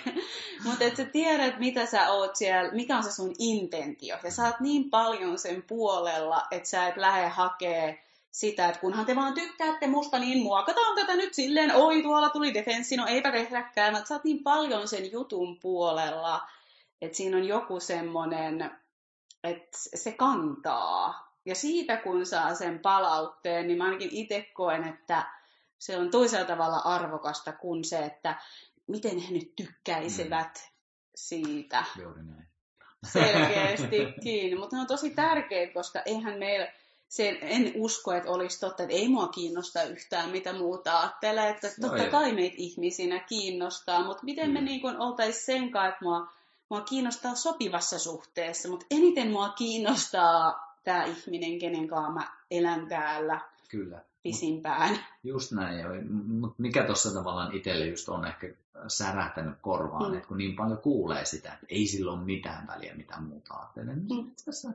Mutta että sä tiedät, mitä sä oot siellä, mikä on se sun intentio. Ja sä oot niin paljon sen puolella, että sä et lähde hakee sitä, että kunhan te vaan tykkäätte musta, niin muokataan tätä nyt silleen, oi tuolla tuli defenssi, no eipä tehdäkään. Mutta sä oot niin paljon sen jutun puolella, että siinä on joku semmoinen, että se kantaa. Ja siitä kun saa sen palautteen, niin mä ainakin itse koen, että se on toisella tavalla arvokasta kuin se, että miten he nyt tykkäisivät siitä Juuri näin. selkeästikin. *laughs* Mutta ne on tosi tärkeitä, koska eihän meillä, se, en usko, että olisi totta, että ei mua kiinnosta yhtään, mitä muuta ajattelee. Että No totta ei. kai meitä ihmisinä kiinnostaa, mutta miten me Mm. niin kuin oltaisiin sen kanssa, että mua, mua kiinnostaa sopivassa suhteessa, mutta eniten mua kiinnostaa tämä ihminen, kenen kanssa mä elän täällä Kyllä. Mut pisimpään. Just näin, mutta mikä tuossa tavallaan itselle just on ehkä särähtänyt korvaan, Mm. että kun niin paljon kuulee sitä, että ei sillä ole mitään väliä, mitä muuta ajattelee, niin Mm. asiassa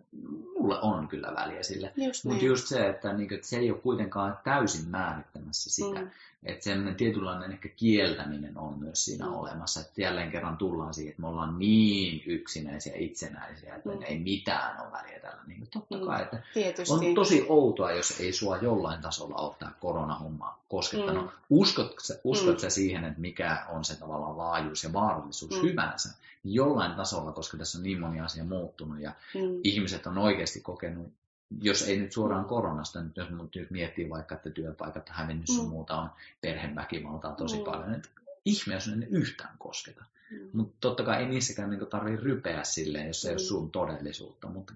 mulle on kyllä väliä sille. Mutta niin. just se, että, niinku, että se ei ole kuitenkaan täysin määrittämässä sitä. Mm. Että semmoinen tietynlainen ehkä kieltäminen on myös siinä Mm. olemassa. Että jälleen kerran tullaan siihen, että me ollaan niin yksinäisiä, itsenäisiä, että Mm. ei mitään ole väliä tällä. Niin totta Mm. kai, että Tietysti. on tosi outoa, jos ei sua jollain tasolla ole tämä koronahomma koskettanut. Mm. Mm. Uskot, sä, uskot Mm. sä siihen, että mikä on se tavallaan laajuus ja vaarallisuus Mm. mm. hyvänsä? Niin jollain tasolla, koska tässä on niin moni asia muuttunut ja Mm. ihmiset on oikeasti kokenut, jos ei nyt suoraan koronasta, nyt jos mut nyt miettii vaikka, että työpaikat hävinnyt sun Mm. muuta on perheväkivaltaa tosi Mm. paljon, että ihme, jos ne yhtään kosketa. Mm. Mutta totta kai ei niissäkään niinku tarvitse rypeä silleen, jos se ei ole Mm. sun todellisuutta. Mutta,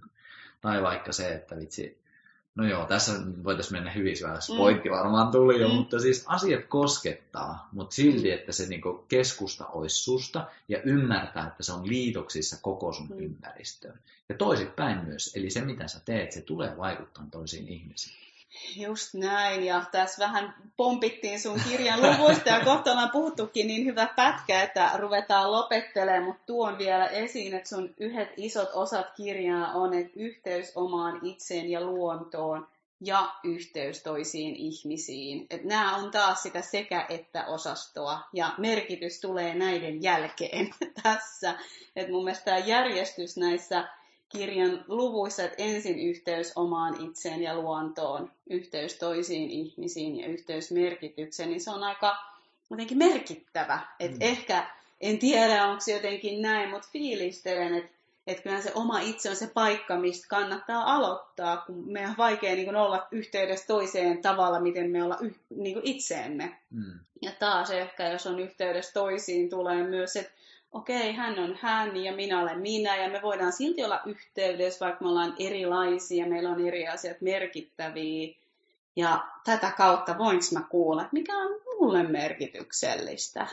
tai vaikka se, että vitsi, no joo, tässä voitaisiin mennä hyvin syvällä, Mm. pointti varmaan tuli jo, Mm. mutta siis asiat koskettaa, mutta silti, että se niinku keskusta olisi susta ja ymmärtää, että se on liitoksissa koko sun Mm. ympäristöön. Ja toisinpäin myös, eli se mitä sä teet, se tulee vaikuttaa toisiin ihmisiin. Just näin, ja tässä vähän pompittiin sun kirjan luvuista, ja kohta ollaan puhuttukin niin hyvä pätkä, että ruvetaan lopettelemaan, mutta tuon vielä esiin, että sun yhdet isot osat kirjaa on, että yhteys omaan itseen ja luontoon, ja yhteys toisiin ihmisiin. Että nämä on taas sitä sekä-että-osastoa, ja merkitys tulee näiden jälkeen *laughs* tässä. Että mun mielestä tämä järjestys näissä kirjan luvuissa, että ensin yhteys omaan itseen ja luontoon, yhteys toisiin ihmisiin ja yhteys merkitykseen, niin se on aika jotenkin merkittävä. Et Mm. ehkä, en tiedä onko se jotenkin näin, mutta fiilistelen, että et kyllä se oma itse on se paikka, mistä kannattaa aloittaa, kun meidän on vaikea niin kun olla yhteydessä toiseen tavalla, miten me olla yh, niin itseemme. Mm. Ja taas ehkä, jos on yhteydessä toisiin, tulee myös, että okei, hän on hän ja minä olen minä, ja me voidaan silti olla yhteydessä, vaikka me ollaan erilaisia, meillä on eri asiat merkittäviä. Ja tätä kautta voinko mä kuulla, mikä on mulle merkityksellistä.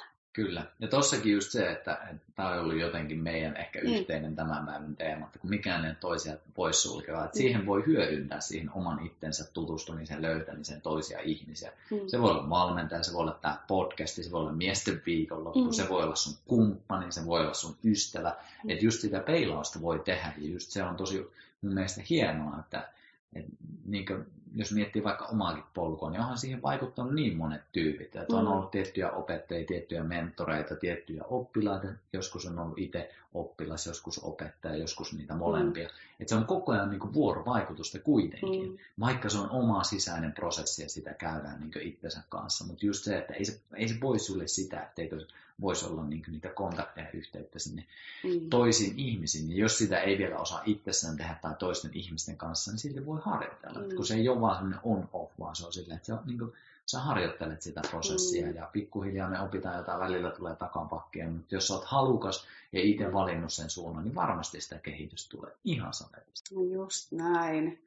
Kyllä. Ja tossakin just se, että, että tämä on ollut jotenkin meidän ehkä Mm. yhteinen tämän päivän teema, että kun mikään ei toisia poissulkeva, että Mm. siihen voi hyödyntää siihen oman itsensä tutustumisen, löytämisen toisia ihmisiä. Mm. Se voi olla valmentaja, se voi olla tämä podcasti, se voi olla miesten viikonloppu, Mm. se voi olla sun kumppani, se voi olla sun ystävä. Mm. Että just sitä peilausta voi tehdä ja just se on tosi mun mielestä hienoa, että et, niin kuin, jos miettii vaikka omaakin polkua, niin onhan siihen vaikuttanut niin monet tyypit. Että on Mm. ollut tiettyjä opettajia, tiettyjä mentoreita, tiettyjä oppilaita. Joskus on ollut itse oppilas, joskus opettaja, joskus niitä molempia. Että se on koko ajan niin kuin vuorovaikutusta kuitenkin. Mm. Vaikka se on oma sisäinen prosessi ja sitä käydään niin itsensä kanssa. Mutta just se, että ei se, ei se voi sulle sitä, etteikö voisi olla niin niitä kontakteja ja yhteyttä sinne Mm. toisiin ihmisiin. Ja jos sitä ei vielä osaa itsessään tehdä tai toisten ihmisten kanssa, niin silti voi harjoitella. Mm. Kun se ei ole vaan on-off, vaan se on silleen, että se on, niin kuin, sä harjoittelet sitä prosessia mm. ja pikkuhiljaa me opitaan jotain, välillä tulee takapakkia, mutta jos sä oot halukas ja itse valinnut sen suunnan, niin varmasti sitä kehitystä tulee ihan sateellista. No just näin.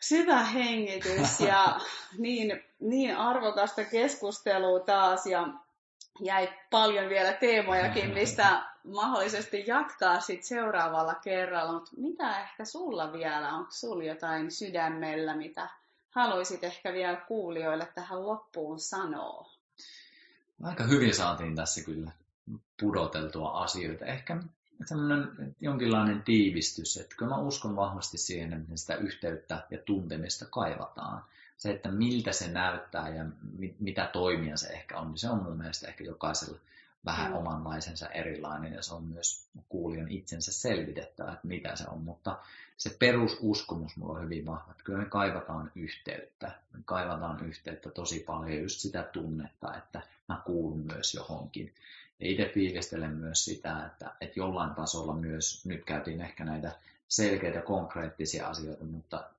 Syvä hengitys *laughs* ja niin, niin arvokasta keskustelua taas ja jäi paljon vielä teemojakin, mistä mahdollisesti jatkaa sit seuraavalla kerralla, mutta mitä ehkä sulla vielä, onko sulla jotain sydämellä, mitä haluaisit ehkä vielä kuulijoille tähän loppuun sanoa? Aika hyvin saatiin tässä kyllä pudoteltua asioita. Ehkä semmoinen jonkinlainen tiivistys, että kyllä mä uskon vahvasti siihen, että sitä yhteyttä ja tuntemista kaivataan. Se, että miltä se näyttää ja mitä toimia se ehkä on, niin se on mun mielestä ehkä jokaisella vähän mm. omanlaisensa erilainen ja se on myös kuulijan itsensä selvitettävä, että mitä se on, mutta se perususkomus mulla on hyvin vahva, että kyllä me kaivataan yhteyttä, me kaivataan yhteyttä tosi paljon, just sitä tunnetta, että mä kuulun myös johonkin. Ja itse fiilistelen myös sitä, että, että jollain tasolla myös, nyt käytiin ehkä näitä selkeitä konkreettisia asioita, mutta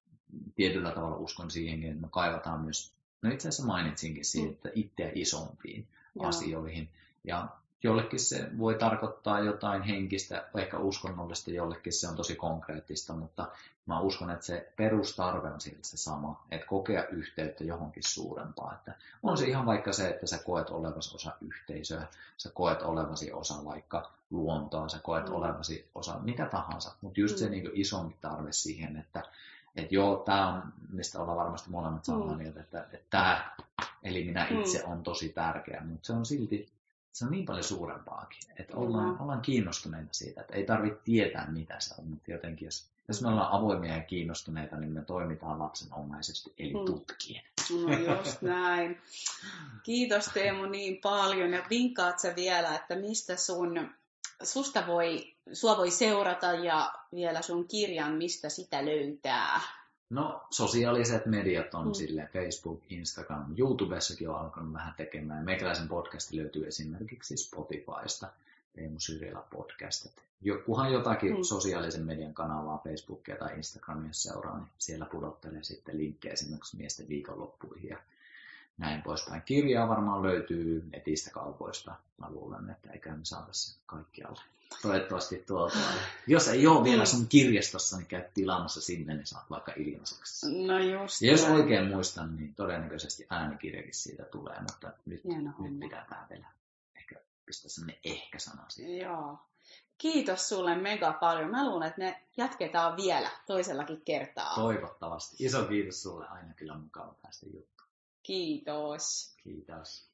tietyllä tavalla uskon siihenkin, että me kaivataan myös, no itse asiassa mainitsinkin siitä, mm. että itseä isompiin Joo. asioihin. Ja jollekin se voi tarkoittaa jotain henkistä, ehkä uskonnollista, jollekin se on tosi konkreettista, mutta mä uskon, että se perustarve on silti se sama, että kokea yhteyttä johonkin suurempaan. Että on se ihan vaikka se, että sä koet olevasi osa yhteisöä, sä koet olevasi osa vaikka luontoa, sä koet mm. olevasi osa mitä tahansa, mutta just mm. se niin isompi tarve siihen, että että joo, tämä on, mistä ollaan varmasti molemmat samaa mm. mieltä, että, että tämä, eli minä itse, mm. on tosi tärkeä, mutta se on silti se on niin paljon suurempaakin, että ollaan, mm. ollaan kiinnostuneita siitä, että ei tarvitse tietää mitä se on, mutta jotenkin jos, jos me ollaan avoimia ja kiinnostuneita, niin me toimitaan lapsenomaisesti, eli mm. tutkien. No just näin. Kiitos Teemu niin paljon ja vinkkaat sä vielä, että mistä sun, susta voi, sua voi seurata ja vielä sun kirjan, mistä sitä löytää? No, sosiaaliset mediat on mm. sille Facebook, Instagram, YouTubessakin on alkanut vähän tekemään. Meikäläisen podcasti löytyy esimerkiksi Spotifysta, Teemu Syrjälä podcast. Jokuhan jotakin mm. sosiaalisen median kanavaa, Facebookia tai Instagramia seuraa, niin siellä pudottelee sitten linkkejä esimerkiksi miesten viikonloppuihin ja näin poispäin. Kirjaa varmaan löytyy netistä kaupoista. Mä luulen, että eikä me saataisiin kaikkialle toivottavasti tuolta. Jos ei ole vielä sun kirjastossa, niin käy tilaamassa sinne, niin saat vaikka ilmaiseksi. No just. Ja jos oikein muistan, niin todennäköisesti äänikirjakin siitä tulee, mutta nyt, nyt pitää tää vielä ehkä pistää sellainen ehkä-sana siihen. Joo. Kiitos sulle mega paljon. Mä luulen, että me jatketaan vielä toisellakin kertaa. Toivottavasti. Iso kiitos sulle. Aina kyllä mukava päästä juttuun. Kiitos. Kiitos.